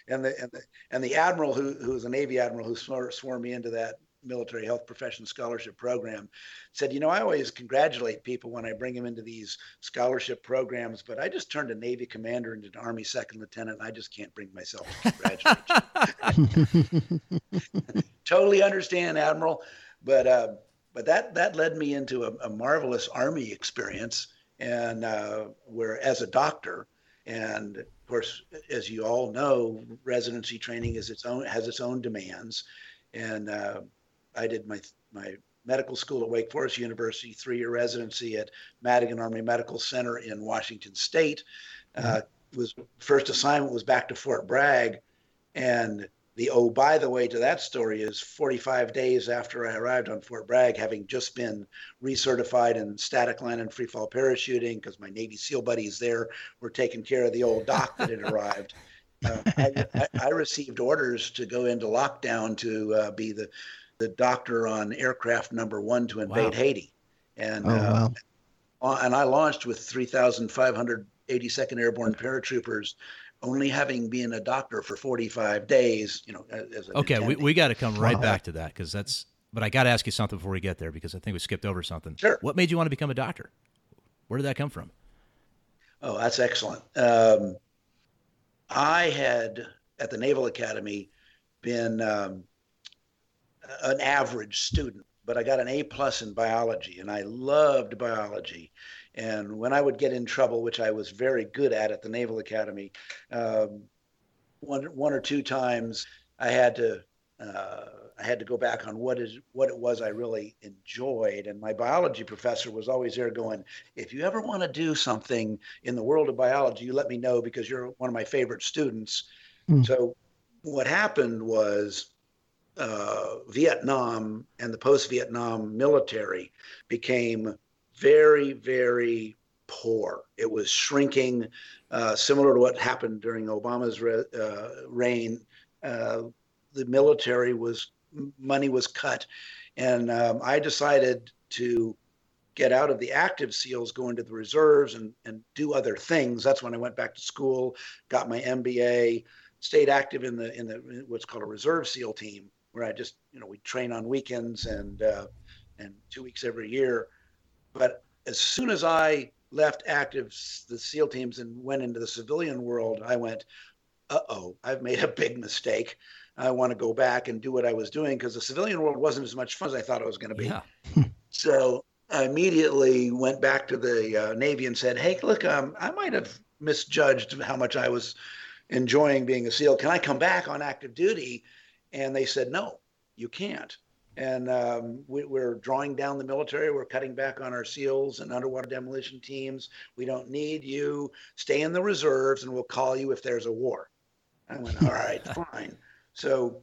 and, the, and, the, and the admiral, who, who was a Navy admiral who swore, swore me into that military health profession scholarship program said you know i always congratulate people when i bring them into these scholarship programs but i just turned a navy commander into an army second lieutenant and i just can't bring myself to congratulate you totally understand admiral but uh, but that that led me into a, a marvelous army experience and uh, where as a doctor. And of course as you all know residency training is its own has its own demands. And uh, i did my my medical school at wake forest university three-year residency at madigan army medical center in washington state. Uh, mm-hmm. was first assignment was back to fort bragg. And the oh, by the way, to that story is 45 days after I arrived on Fort Bragg, having just been recertified in static line and free fall parachuting because my Navy SEAL buddies there were taking care of the old doc that had arrived. Uh, I, I, I, received orders to go into lockdown to uh, be the the doctor on aircraft number one to invade wow. Haiti, and oh, uh, wow. and I launched with 3,582nd Airborne paratroopers only having been a doctor for 45 days, you know, as okay, we, we got to come right wow. back to that because that's. But I got to ask you something before we get there because I think we skipped over something. Sure. What made you want to become a doctor? Where did that come from? Oh, that's excellent. Um, I had at the Naval Academy been um, an average student, but I got an A plus in biology, and I loved biology. And when I would get in trouble, which I was very good at at the Naval Academy, um, one one or two times I had to uh, I had to go back on what is what it was I really enjoyed. And my biology professor was always there going, if you ever want to do something in the world of biology, you let me know because you're one of my favorite students. Mm. So what happened was uh, Vietnam and the post-Vietnam military became very, very poor. It was shrinking, uh, similar to what happened during Obama's re- uh, reign. Uh, the military was money was cut, and um, I decided to get out of the active SEALs, go into the reserves, and and do other things. That's when I went back to school, got my MBA, stayed active in the in the what's called a reserve SEAL team, where I just you know we train on weekends and uh, and two weeks every year but as soon as I left active the SEAL teams and went into the civilian world, I went, uh oh, I've made a big mistake. I want to go back and do what I was doing because the civilian world wasn't as much fun as I thought it was going to be. Yeah. so I immediately went back to the uh, Navy and said, hey, look, um, I might have misjudged how much I was enjoying being a SEAL. Can I come back on active duty? And they said, no, you can't and um, we, are drawing down the military. We're cutting back on our SEALs and underwater demolition teams. We don't need you. Stay in the reserves, and we'll call you if there's a war. I went, all right, fine. So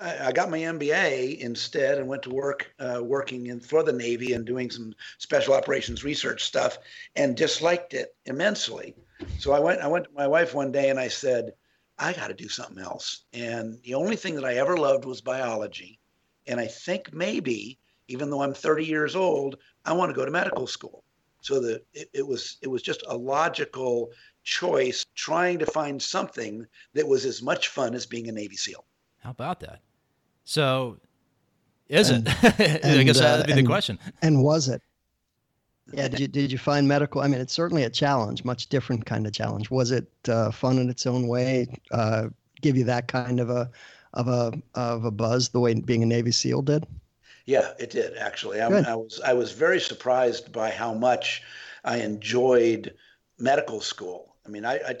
I, I, got my MBA instead and went to work uh, working in for the Navy and doing some special operations research stuff, and disliked it immensely. So I went. I went to my wife one day and I said, I got to do something else. And the only thing that I ever loved was biology and I think maybe, even though I'm 30 years old, I want to go to medical school. So the it, it was it was just a logical choice, trying to find something that was as much fun as being a Navy SEAL. How about that? So, is and, it? I guess that'd be uh, the question. And was it? Yeah. Did you, did you find medical? I mean, it's certainly a challenge, much different kind of challenge. Was it uh, fun in its own way? Uh, give you that kind of a of a of a buzz the way being a Navy SEAL did? Yeah, it did actually. I, I was I was very surprised by how much I enjoyed medical school. I mean, I, I,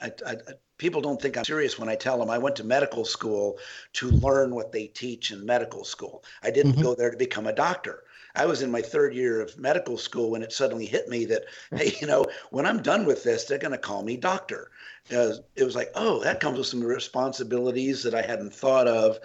I, I people don't think I'm serious when I tell them I went to medical school to learn what they teach in medical school. I didn't mm-hmm. go there to become a doctor. I was in my third year of medical school when it suddenly hit me that, hey, you know, when I'm done with this, they're going to call me doctor. Uh, it was like, oh, that comes with some responsibilities that I hadn't thought of.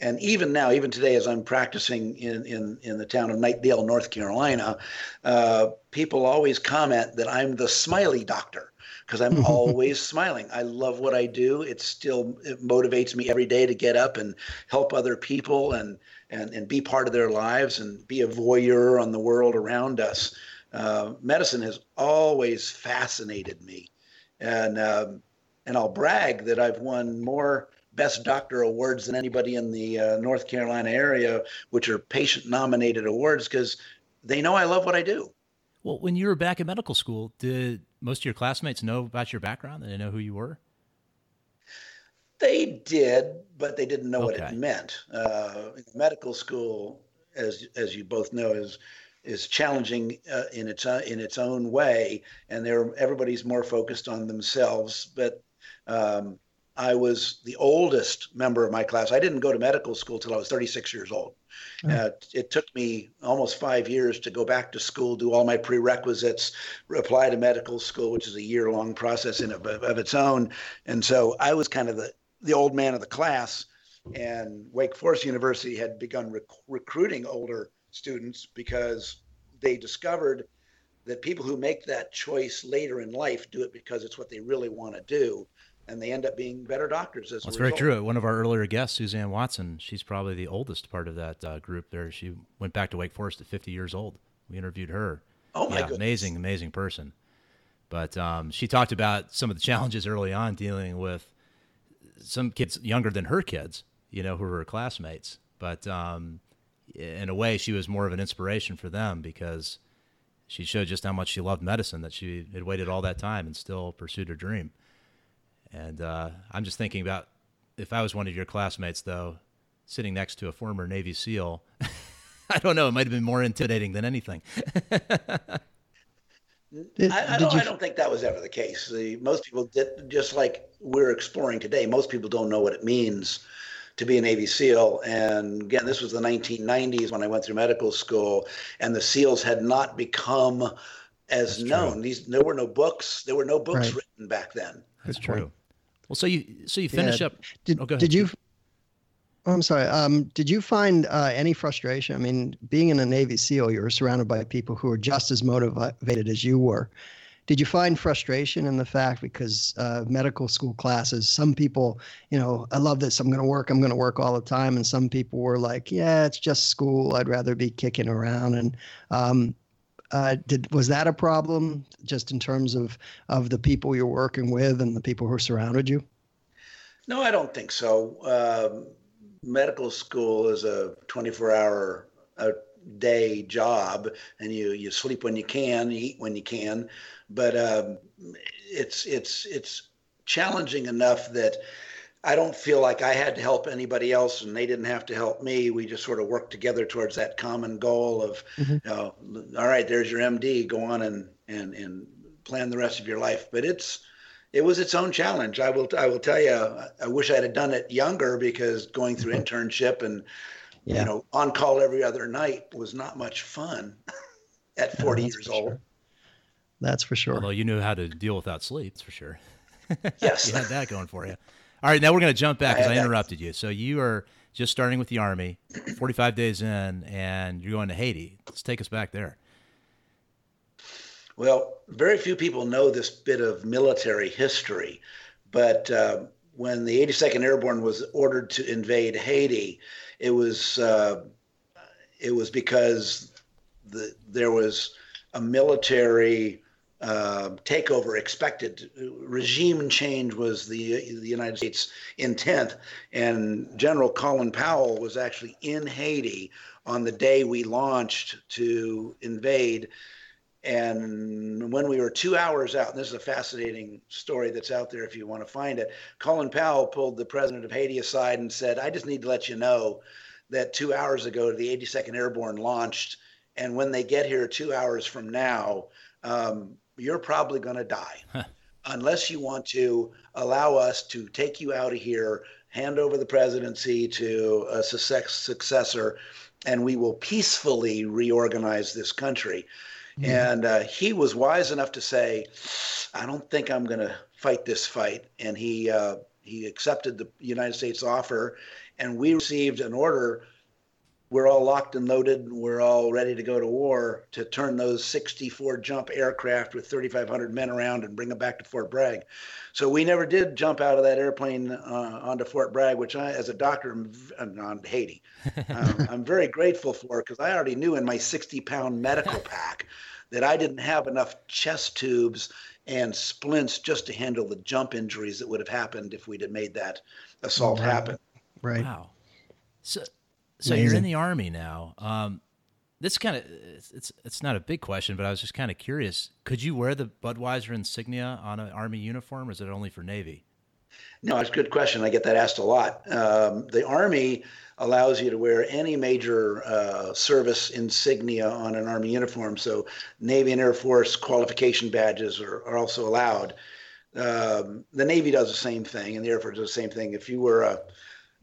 And even now, even today, as I'm practicing in, in, in the town of Knightdale, North Carolina, uh, people always comment that I'm the smiley doctor because I'm always smiling. I love what I do. It still it motivates me every day to get up and help other people and and, and be part of their lives and be a voyeur on the world around us. Uh, medicine has always fascinated me, and um, and I'll brag that I've won more best doctor awards than anybody in the uh, North Carolina area, which are patient nominated awards because they know I love what I do. Well, when you were back in medical school, did most of your classmates know about your background? Did they know who you were? They did, but they didn't know okay. what it meant. Uh, medical school, as as you both know, is is challenging uh, in its uh, in its own way, and there everybody's more focused on themselves. But um, I was the oldest member of my class. I didn't go to medical school till I was 36 years old. Mm. Uh, it took me almost five years to go back to school, do all my prerequisites, apply to medical school, which is a year long process in of, of its own. And so I was kind of the the old man of the class. And Wake Forest University had begun rec- recruiting older students because they discovered that people who make that choice later in life do it because it's what they really want to do. and they end up being better doctors as That's very true. One of our earlier guests, Suzanne Watson, she's probably the oldest part of that uh, group there. She went back to Wake Forest at 50 years old. We interviewed her. Oh my yeah, goodness. amazing, amazing person. But um, she talked about some of the challenges early on dealing with some kids younger than her kids, you know, who were her classmates. But um, in a way, she was more of an inspiration for them because she showed just how much she loved medicine, that she had waited all that time and still pursued her dream. And uh, I'm just thinking about if I was one of your classmates, though, sitting next to a former Navy SEAL, I don't know, it might have been more intimidating than anything. Did, I, I, don't, you I don't think that was ever the case. The, most people did, just like we're exploring today, most people don't know what it means to be a Navy SEAL. And again, this was the 1990s when I went through medical school, and the SEALs had not become as That's known. true. These there were no books. There were no books Right. written back then. That's true. Well, so you so you finish Yeah. up. Did, Oh, go ahead, did you? Oh, I'm sorry. Um, did you find uh, any frustration? I mean, being in a Navy SEAL, you were surrounded by people who were just as motivated as you were. Did you find frustration in the fact because uh, medical school classes, some people, you know, I love this. I'm going to work. I'm going to work all the time, and some people were like, yeah, it's just school. I'd rather be kicking around. And um, uh, did was that a problem, just in terms of of the people you're working with and the people who surrounded you? No, I don't think so. Um, medical school is a 24 hour a day job, and you you sleep when you can, you eat when you can, but um, it's it's it's challenging enough that I don't feel like I had to help anybody else, and they didn't have to help me. We just sort of worked together towards that common goal of, Mhm. you know, all right, there's your MD, go on and and and plan the rest of your life. But it's it was its own challenge. I will I will tell you. I- I wish I'd have done it younger because going through mm-hmm. internship and Yeah. you know on call every other night was not much fun at 40 that's years for old. sure. That's for sure. Although you knew how to deal without sleep, that's for sure. Yes. you had that going for you. All right, now we're going to jump back because had I that. interrupted you. So you are just starting with the Army, 45 days in, and you're going to Haiti. Let's take us back there. Well, very few people know this bit of military history, but uh, when the 82nd Airborne was ordered to invade Haiti, it was uh, it was because the, there was a military uh, takeover expected. Regime change was the the United States intent, and General Colin Powell was actually in Haiti on the day we launched to invade. And when we were two hours out, and this is a fascinating story that's out there if you want to find it, Colin Powell pulled the president of Haiti aside and said, I just need to let you know that two hours ago, the 82nd Airborne launched. And when they get here two hours from now, um, you're probably going to die unless you want to allow us to take you out of here, hand over the presidency to a success- successor, and we will peacefully reorganize this country. And uh, he was wise enough to say, "I don't think I'm going to fight this fight," and he uh, he accepted the United States offer, and we received an order. We're all locked and loaded. We're all ready to go to war to turn those 64 jump aircraft with 3,500 men around and bring them back to Fort Bragg. So we never did jump out of that airplane uh, onto Fort Bragg, which I, as a doctor, am v- I'm on Haiti. Um, I'm very grateful for because I already knew in my 60 pound medical pack that I didn't have enough chest tubes and splints just to handle the jump injuries that would have happened if we'd have made that assault Wow. happen. Right. Wow. So, so you're in the Army now. Um, this kind of it's, it's it's not a big question, but I was just kind of curious. Could you wear the Budweiser insignia on an Army uniform, or is it only for Navy? No, it's a good question. I get that asked a lot. Um, the Army allows you to wear any major uh, service insignia on an Army uniform. So, Navy and Air Force qualification badges are, are also allowed. Um, the Navy does the same thing, and the Air Force does the same thing. If you were a,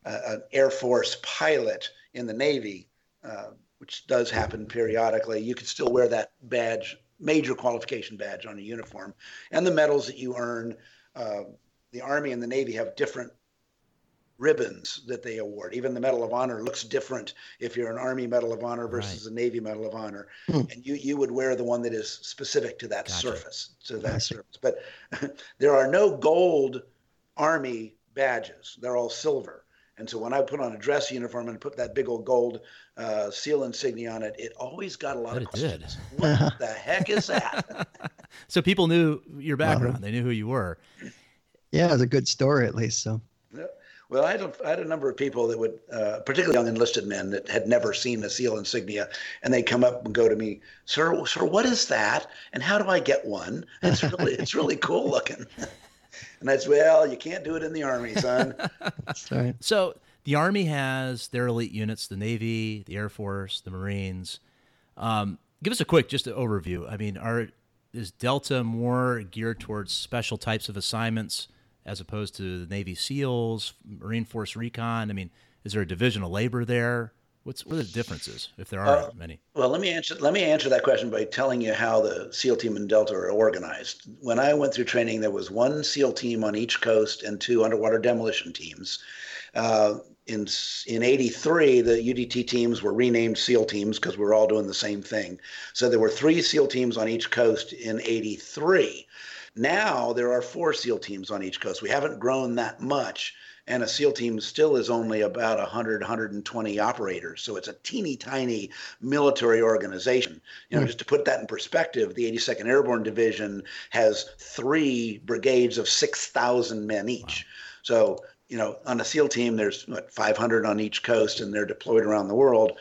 a, an Air Force pilot in the Navy, uh, which does happen periodically, you could still wear that badge, major qualification badge on a uniform, and the medals that you earn. Uh, the Army and the Navy have different ribbons that they award. Even the Medal of Honor looks different if you're an Army Medal of Honor versus a Navy Medal of Honor. Hmm. And you, you would wear the one that is specific to that Gotcha. surface, to that see. service. But there are no gold Army badges. They're all silver. And so when I put on a dress uniform and put that big old gold uh, seal insignia on it, it always got a lot But of it did. questions. What the heck is that? So people knew your background. they knew who you were. Yeah, it was a good story at least. So Well, I had, a, I had a number of people that would, uh, particularly young enlisted men that had never seen a SEAL insignia, and they'd come up and go to me, "Sir, sir, what is that? And how do I get one? It's really, it's really cool looking." and that's well, you can't do it in the army, son. that's right. So the Army has their elite units, the Navy, the Air Force, the Marines. Um, give us a quick just an overview. I mean, are is Delta more geared towards special types of assignments as opposed to the Navy SEALs, Marine Force Recon? I mean, is there a division of labor there? What's what are the differences, if there are Uh, many? Well, let me answer. Let me answer that question by telling you how the SEAL team and Delta are organized. When I went through training, there was one SEAL team on each coast and two underwater demolition teams. Uh, in in '83, the UDT teams were renamed SEAL teams because we were all doing the same thing. So there were three SEAL teams on each coast in '83. Now there are four SEAL teams on each coast. We haven't grown that much, and a SEAL team still is only about 100, 120 operators. So it's a teeny tiny military organization. You know, hmm. just to put that in perspective, the 82nd Airborne Division has three brigades of 6,000 men each. So, you know, on a SEAL team, there's what 500 on each coast, and they're deployed around the world.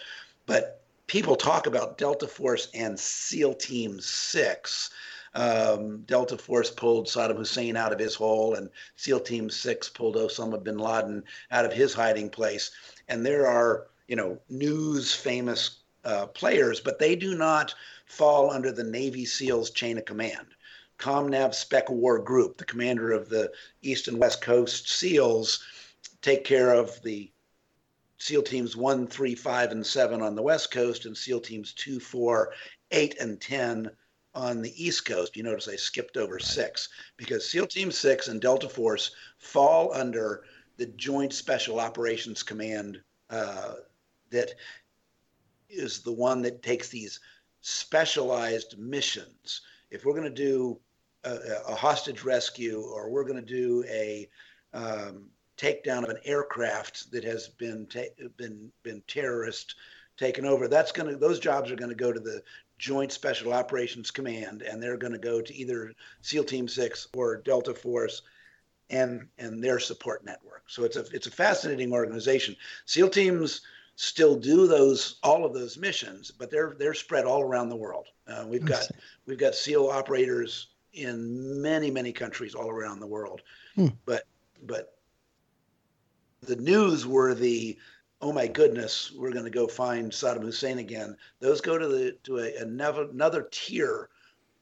But people talk about Delta Force and SEAL Team Six. Um, Delta Force pulled Saddam Hussein out of his hole, and SEAL Team Six pulled Osama bin Laden out of his hiding place. And there are, you know, news famous uh, players, but they do not fall under the Navy SEALs chain of command. Comnav Spec War Group, the commander of the East and West Coast SEALs, take care of the SEAL teams one, three, five, and seven on the West Coast, and SEAL teams two, four, eight, and 10 on the East Coast. You notice I skipped over six because SEAL Team Six and Delta Force fall under the Joint Special Operations Command uh, that is the one that takes these specialized missions. If we're going to do a, a hostage rescue or we're going to do a um, takedown of an aircraft that has been ta- been been terrorist taken over. That's going to those jobs are going to go to the Joint Special Operations Command, and they're going to go to either SEAL Team Six or Delta Force, and and their support network. So it's a it's a fascinating organization. SEAL teams still do those all of those missions, but they're they're spread all around the world. Uh, we've got we've got SEAL operators in many many countries all around the world, Hmm. but but the newsworthy oh my goodness we're going to go find saddam hussein again those go to the to a, another another tier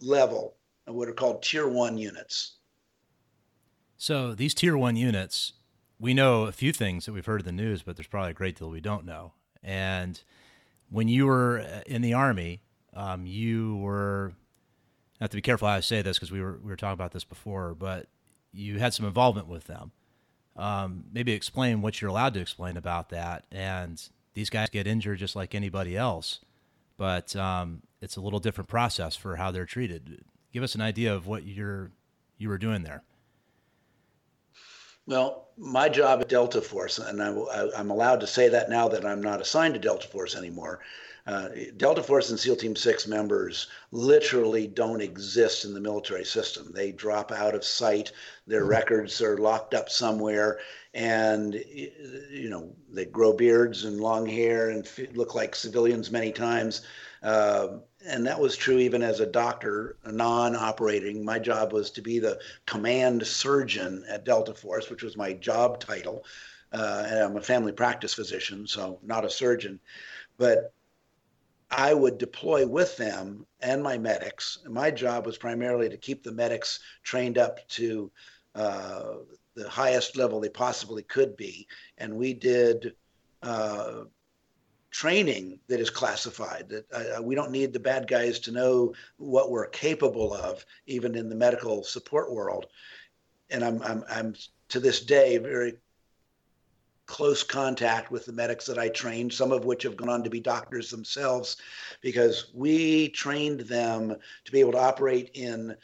level of what are called tier one units So these tier one units, we know a few things that we've heard in the news, but there's probably a great deal we don't know. And when you were uh, in the army, um, you were I have to be careful how I say this because we were we were talking about this before, but you had some involvement with them. Um, maybe explain what you're allowed to explain about that. And these guys get injured just like anybody else, but um, it's a little different process for how they're treated. Give us an idea of what you're you were doing there. Well, my job at Delta Force, and I, am allowed to say that now that I'm not assigned to Delta Force anymore. Uh, Delta Force and SEAL Team 6 members literally don't exist in the military system. They drop out of sight, their records are locked up somewhere, and you know they grow beards and long hair and look like civilians many times. Uh, and that was true even as a doctor, non-operating. My job was to be the command surgeon at Delta Force, which was my job title. Uh, and I'm a family practice physician, so not a surgeon. But I would deploy with them and my medics. My job was primarily to keep the medics trained up to uh, the highest level they possibly could be. And we did uh, training that is classified that uh, we don't need the bad guys to know what we're capable of even in the medical support world and i'm i'm, I'm to this day very close contact with the medics that i trained some of which have gone on to be doctors themselves because we trained them to be able to operate in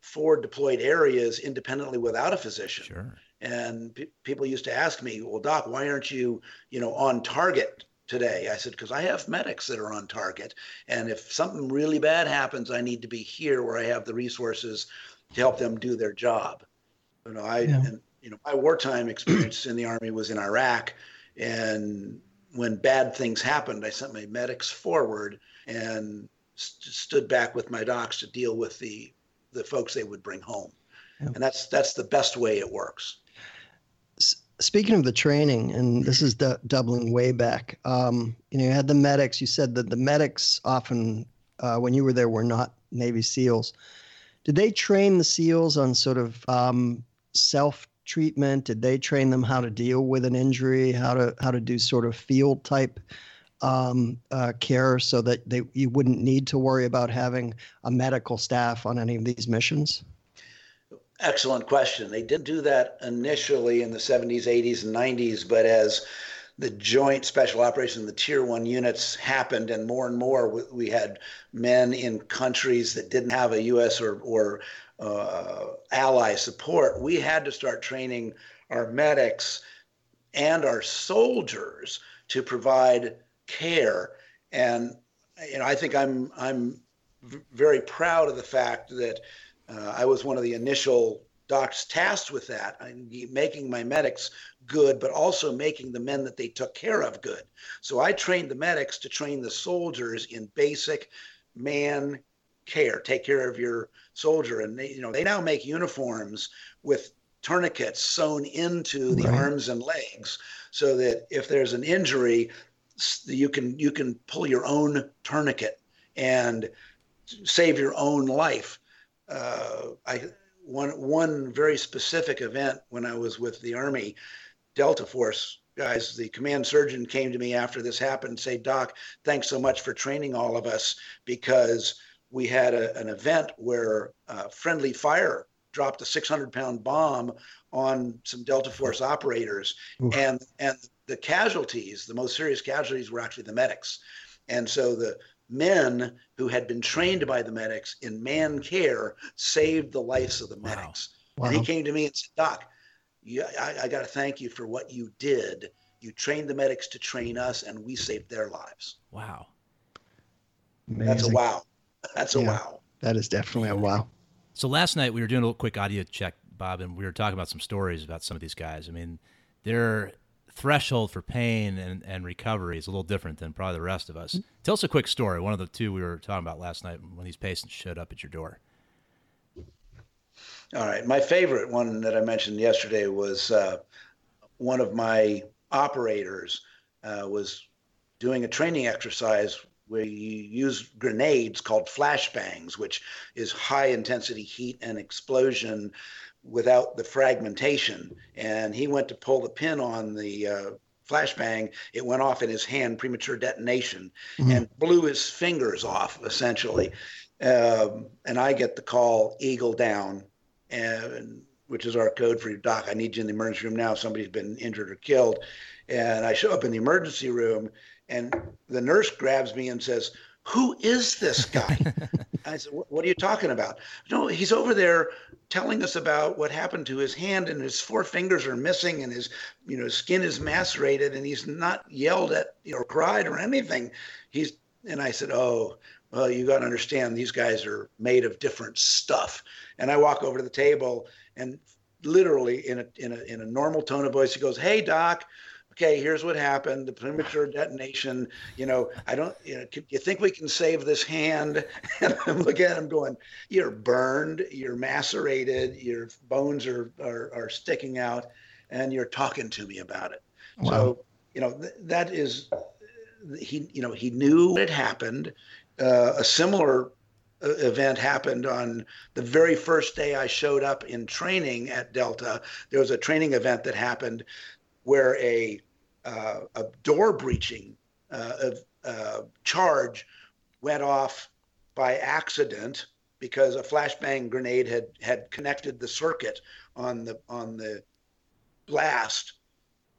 four deployed areas independently without a physician Sure. And p- people used to ask me, "Well, doc, why aren't you, you know, on target today?" I said, "Because I have medics that are on target, and if something really bad happens, I need to be here where I have the resources to help them do their job." You know, I yeah. and you know my wartime experience in the army was in Iraq, and when bad things happened, I sent my medics forward and st- stood back with my docs to deal with the the folks they would bring home, yeah. and that's that's the best way it works. Speaking of the training, and this is doubling way back, um, you know, you had the medics. You said that the medics often, uh, when you were there, were not Navy SEALs. Did they train the SEALs on sort of um, self treatment? Did they train them how to deal with an injury, how to how to do sort of field type um, uh, care, so that they you wouldn't need to worry about having a medical staff on any of these missions? Excellent question. They didn't do that initially in the 70s, 80s, and 90s, but as the joint special operations, the tier one units happened, and more and more we had men in countries that didn't have a U.S. or, or uh, ally support, we had to start training our medics and our soldiers to provide care. And you know, I think I'm I'm very proud of the fact that uh, I was one of the initial docs tasked with that, making my medics good, but also making the men that they took care of good. So I trained the medics to train the soldiers in basic man care, take care of your soldier. And they, you know, they now make uniforms with tourniquets sewn into the right. arms and legs so that if there's an injury, you can you can pull your own tourniquet and save your own life. Uh, I one one very specific event when I was with the Army, Delta Force guys, the command surgeon came to me after this happened and say, Doc, thanks so much for training all of us because we had a, an event where uh, friendly fire dropped a 600 pound bomb on some Delta Force operators, Oof. and and the casualties, the most serious casualties, were actually the medics, and so the men who had been trained by the medics in man care saved the lives of the medics. Wow. And he came to me and said, Doc, you, I, I got to thank you for what you did. You trained the medics to train us, and we saved their lives. Wow. Amazing. That's a wow. That's a yeah, wow. That is definitely a wow. So last night we were doing a little quick audio check, Bob, and we were talking about some stories about some of these guys. I mean, their threshold for pain and, and recovery is a little different than probably the rest of us. Mm-hmm. Tell us a quick story. One of the two we were talking about last night when these patients showed up at your door. All right. My favorite one that I mentioned yesterday was uh, one of my operators uh, was doing a training exercise we use grenades called flashbangs, which is high intensity heat and explosion without the fragmentation. And he went to pull the pin on the uh, flashbang. It went off in his hand, premature detonation, mm-hmm. and blew his fingers off essentially. Um, and I get the call, Eagle down, and which is our code for your doc. I need you in the emergency room now. Somebody's been injured or killed. And I show up in the emergency room, and the nurse grabs me and says, Who is this guy? I said, What are you talking about? No, he's over there telling us about what happened to his hand and his four fingers are missing and his you know skin is macerated and he's not yelled at or cried or anything he's and i said oh well you got to understand these guys are made of different stuff and i walk over to the table and literally in a in a in a normal tone of voice he goes hey doc okay, here's what happened, the premature detonation, you know, I don't, you know, you think we can save this hand? And I'm looking at him going, you're burned, you're macerated, your bones are, are, are sticking out, and you're talking to me about it. Wow. So, you know, th- that is, he, you know, he knew had happened. Uh, a similar uh, event happened on the very first day I showed up in training at Delta. There was a training event that happened where a uh, a door breaching uh, uh, charge went off by accident because a flashbang grenade had had connected the circuit on the on the blast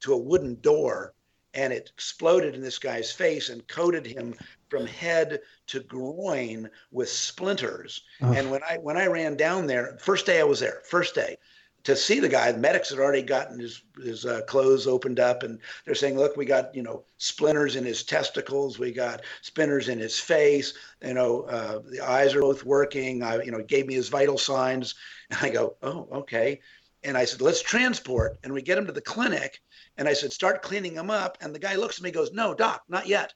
to a wooden door and it exploded in this guy's face and coated him from head to groin with splinters. Oh. And when I when I ran down there, first day I was there, first day, to see the guy. The medics had already gotten his his uh, clothes opened up, and they're saying, "Look, we got you know splinters in his testicles, we got splinters in his face. You know, uh, the eyes are both working. I, you know, gave me his vital signs." And I go, "Oh, okay." And I said, "Let's transport." And we get him to the clinic, and I said, "Start cleaning him up." And the guy looks at me, goes, "No, doc, not yet.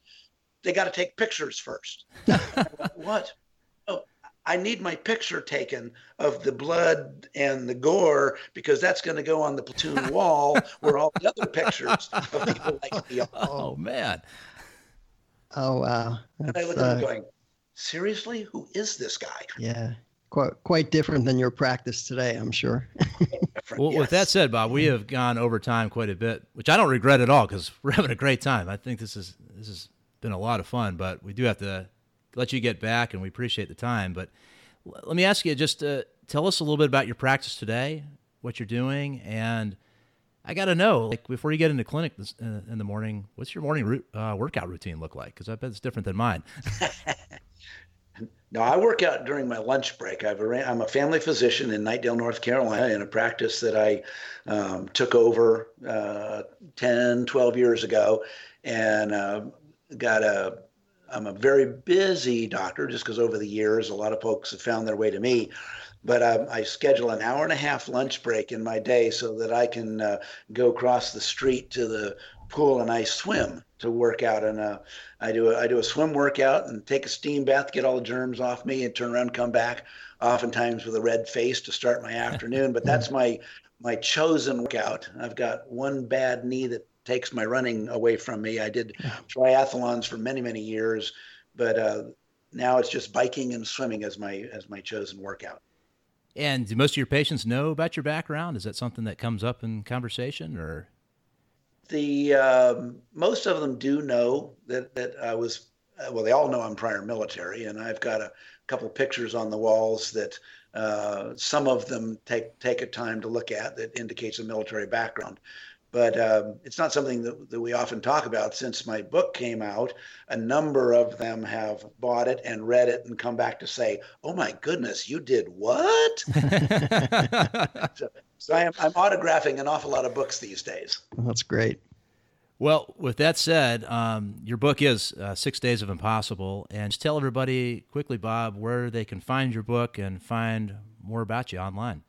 They got to take pictures first. what? I need my picture taken of the blood and the gore because that's going to go on the platoon wall where all the other pictures of people like me are. Oh man! Oh wow! That's, and I look at him uh, going, "Seriously, who is this guy?" Yeah, quite quite different than your practice today, I'm sure. well, yes. with that said, Bob, we have gone over time quite a bit, which I don't regret at all because we're having a great time. I think this is this has been a lot of fun, but we do have to let you get back, and we appreciate the time. But let me ask you just uh, tell us a little bit about your practice today, what you're doing, and I got to know, like, before you get into clinic this, uh, in the morning, what's your morning uh, workout routine look like? Because I bet it's different than mine. no, I work out during my lunch break. i am a family physician in Knightdale, North Carolina, in a practice that I um, took over uh, 10, 12 years ago, and uh, got a I'm a very busy doctor just because over the years, a lot of folks have found their way to me. But um, I schedule an hour and a half lunch break in my day so that I can uh, go across the street to the pool and I swim to work out. And uh, I do a, I do a swim workout and take a steam bath, get all the germs off me, and turn around, come back. Oftentimes with a red face to start my afternoon. But that's my my chosen workout. I've got one bad knee that takes my running away from me. I did triathlons for many, many years, but uh, now it's just biking and swimming as my as my chosen workout. And do most of your patients know about your background? Is that something that comes up in conversation, or? The um, most of them do know that that I was. Uh, well, they all know I'm prior military, and I've got a couple pictures on the walls that uh, some of them take take a time to look at that indicates a military background but um, it's not something that, that we often talk about. Since my book came out, a number of them have bought it and read it and come back to say, "Oh my goodness, you did what?" so, so I am, I'm autographing an awful lot of books these days. That's great. Well, with that said, um, your book is uh, Six Days of Impossible. And just tell everybody quickly, Bob, where they can find your book and find more about you online.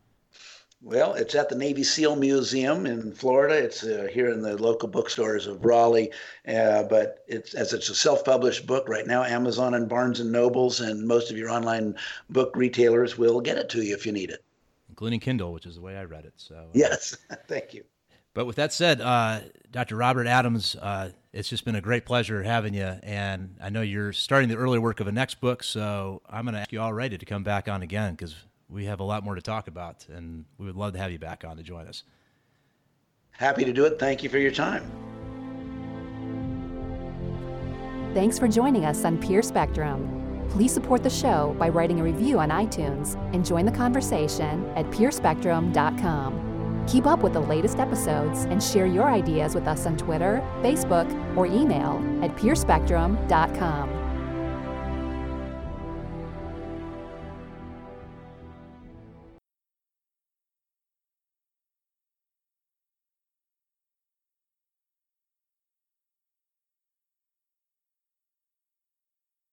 Well, it's at the Navy SEAL Museum in Florida. It's uh, here in the local bookstores of Raleigh, uh, but it's as it's a self-published book right now. Amazon and Barnes and Nobles and most of your online book retailers will get it to you if you need it, including Kindle, which is the way I read it. So uh, yes, thank you. But with that said, uh, Dr. Robert Adams, uh, it's just been a great pleasure having you, and I know you're starting the early work of a next book, so I'm going to ask you all ready to come back on again because we have a lot more to talk about, and we would love to have you back on to join us. Happy to do it. Thank you for your time. Thanks for joining us on Peer Spectrum. Please support the show by writing a review on iTunes and join the conversation at peerspectrum.com. Keep up with the latest episodes and share your ideas with us on Twitter, Facebook, or email at peerspectrum.com.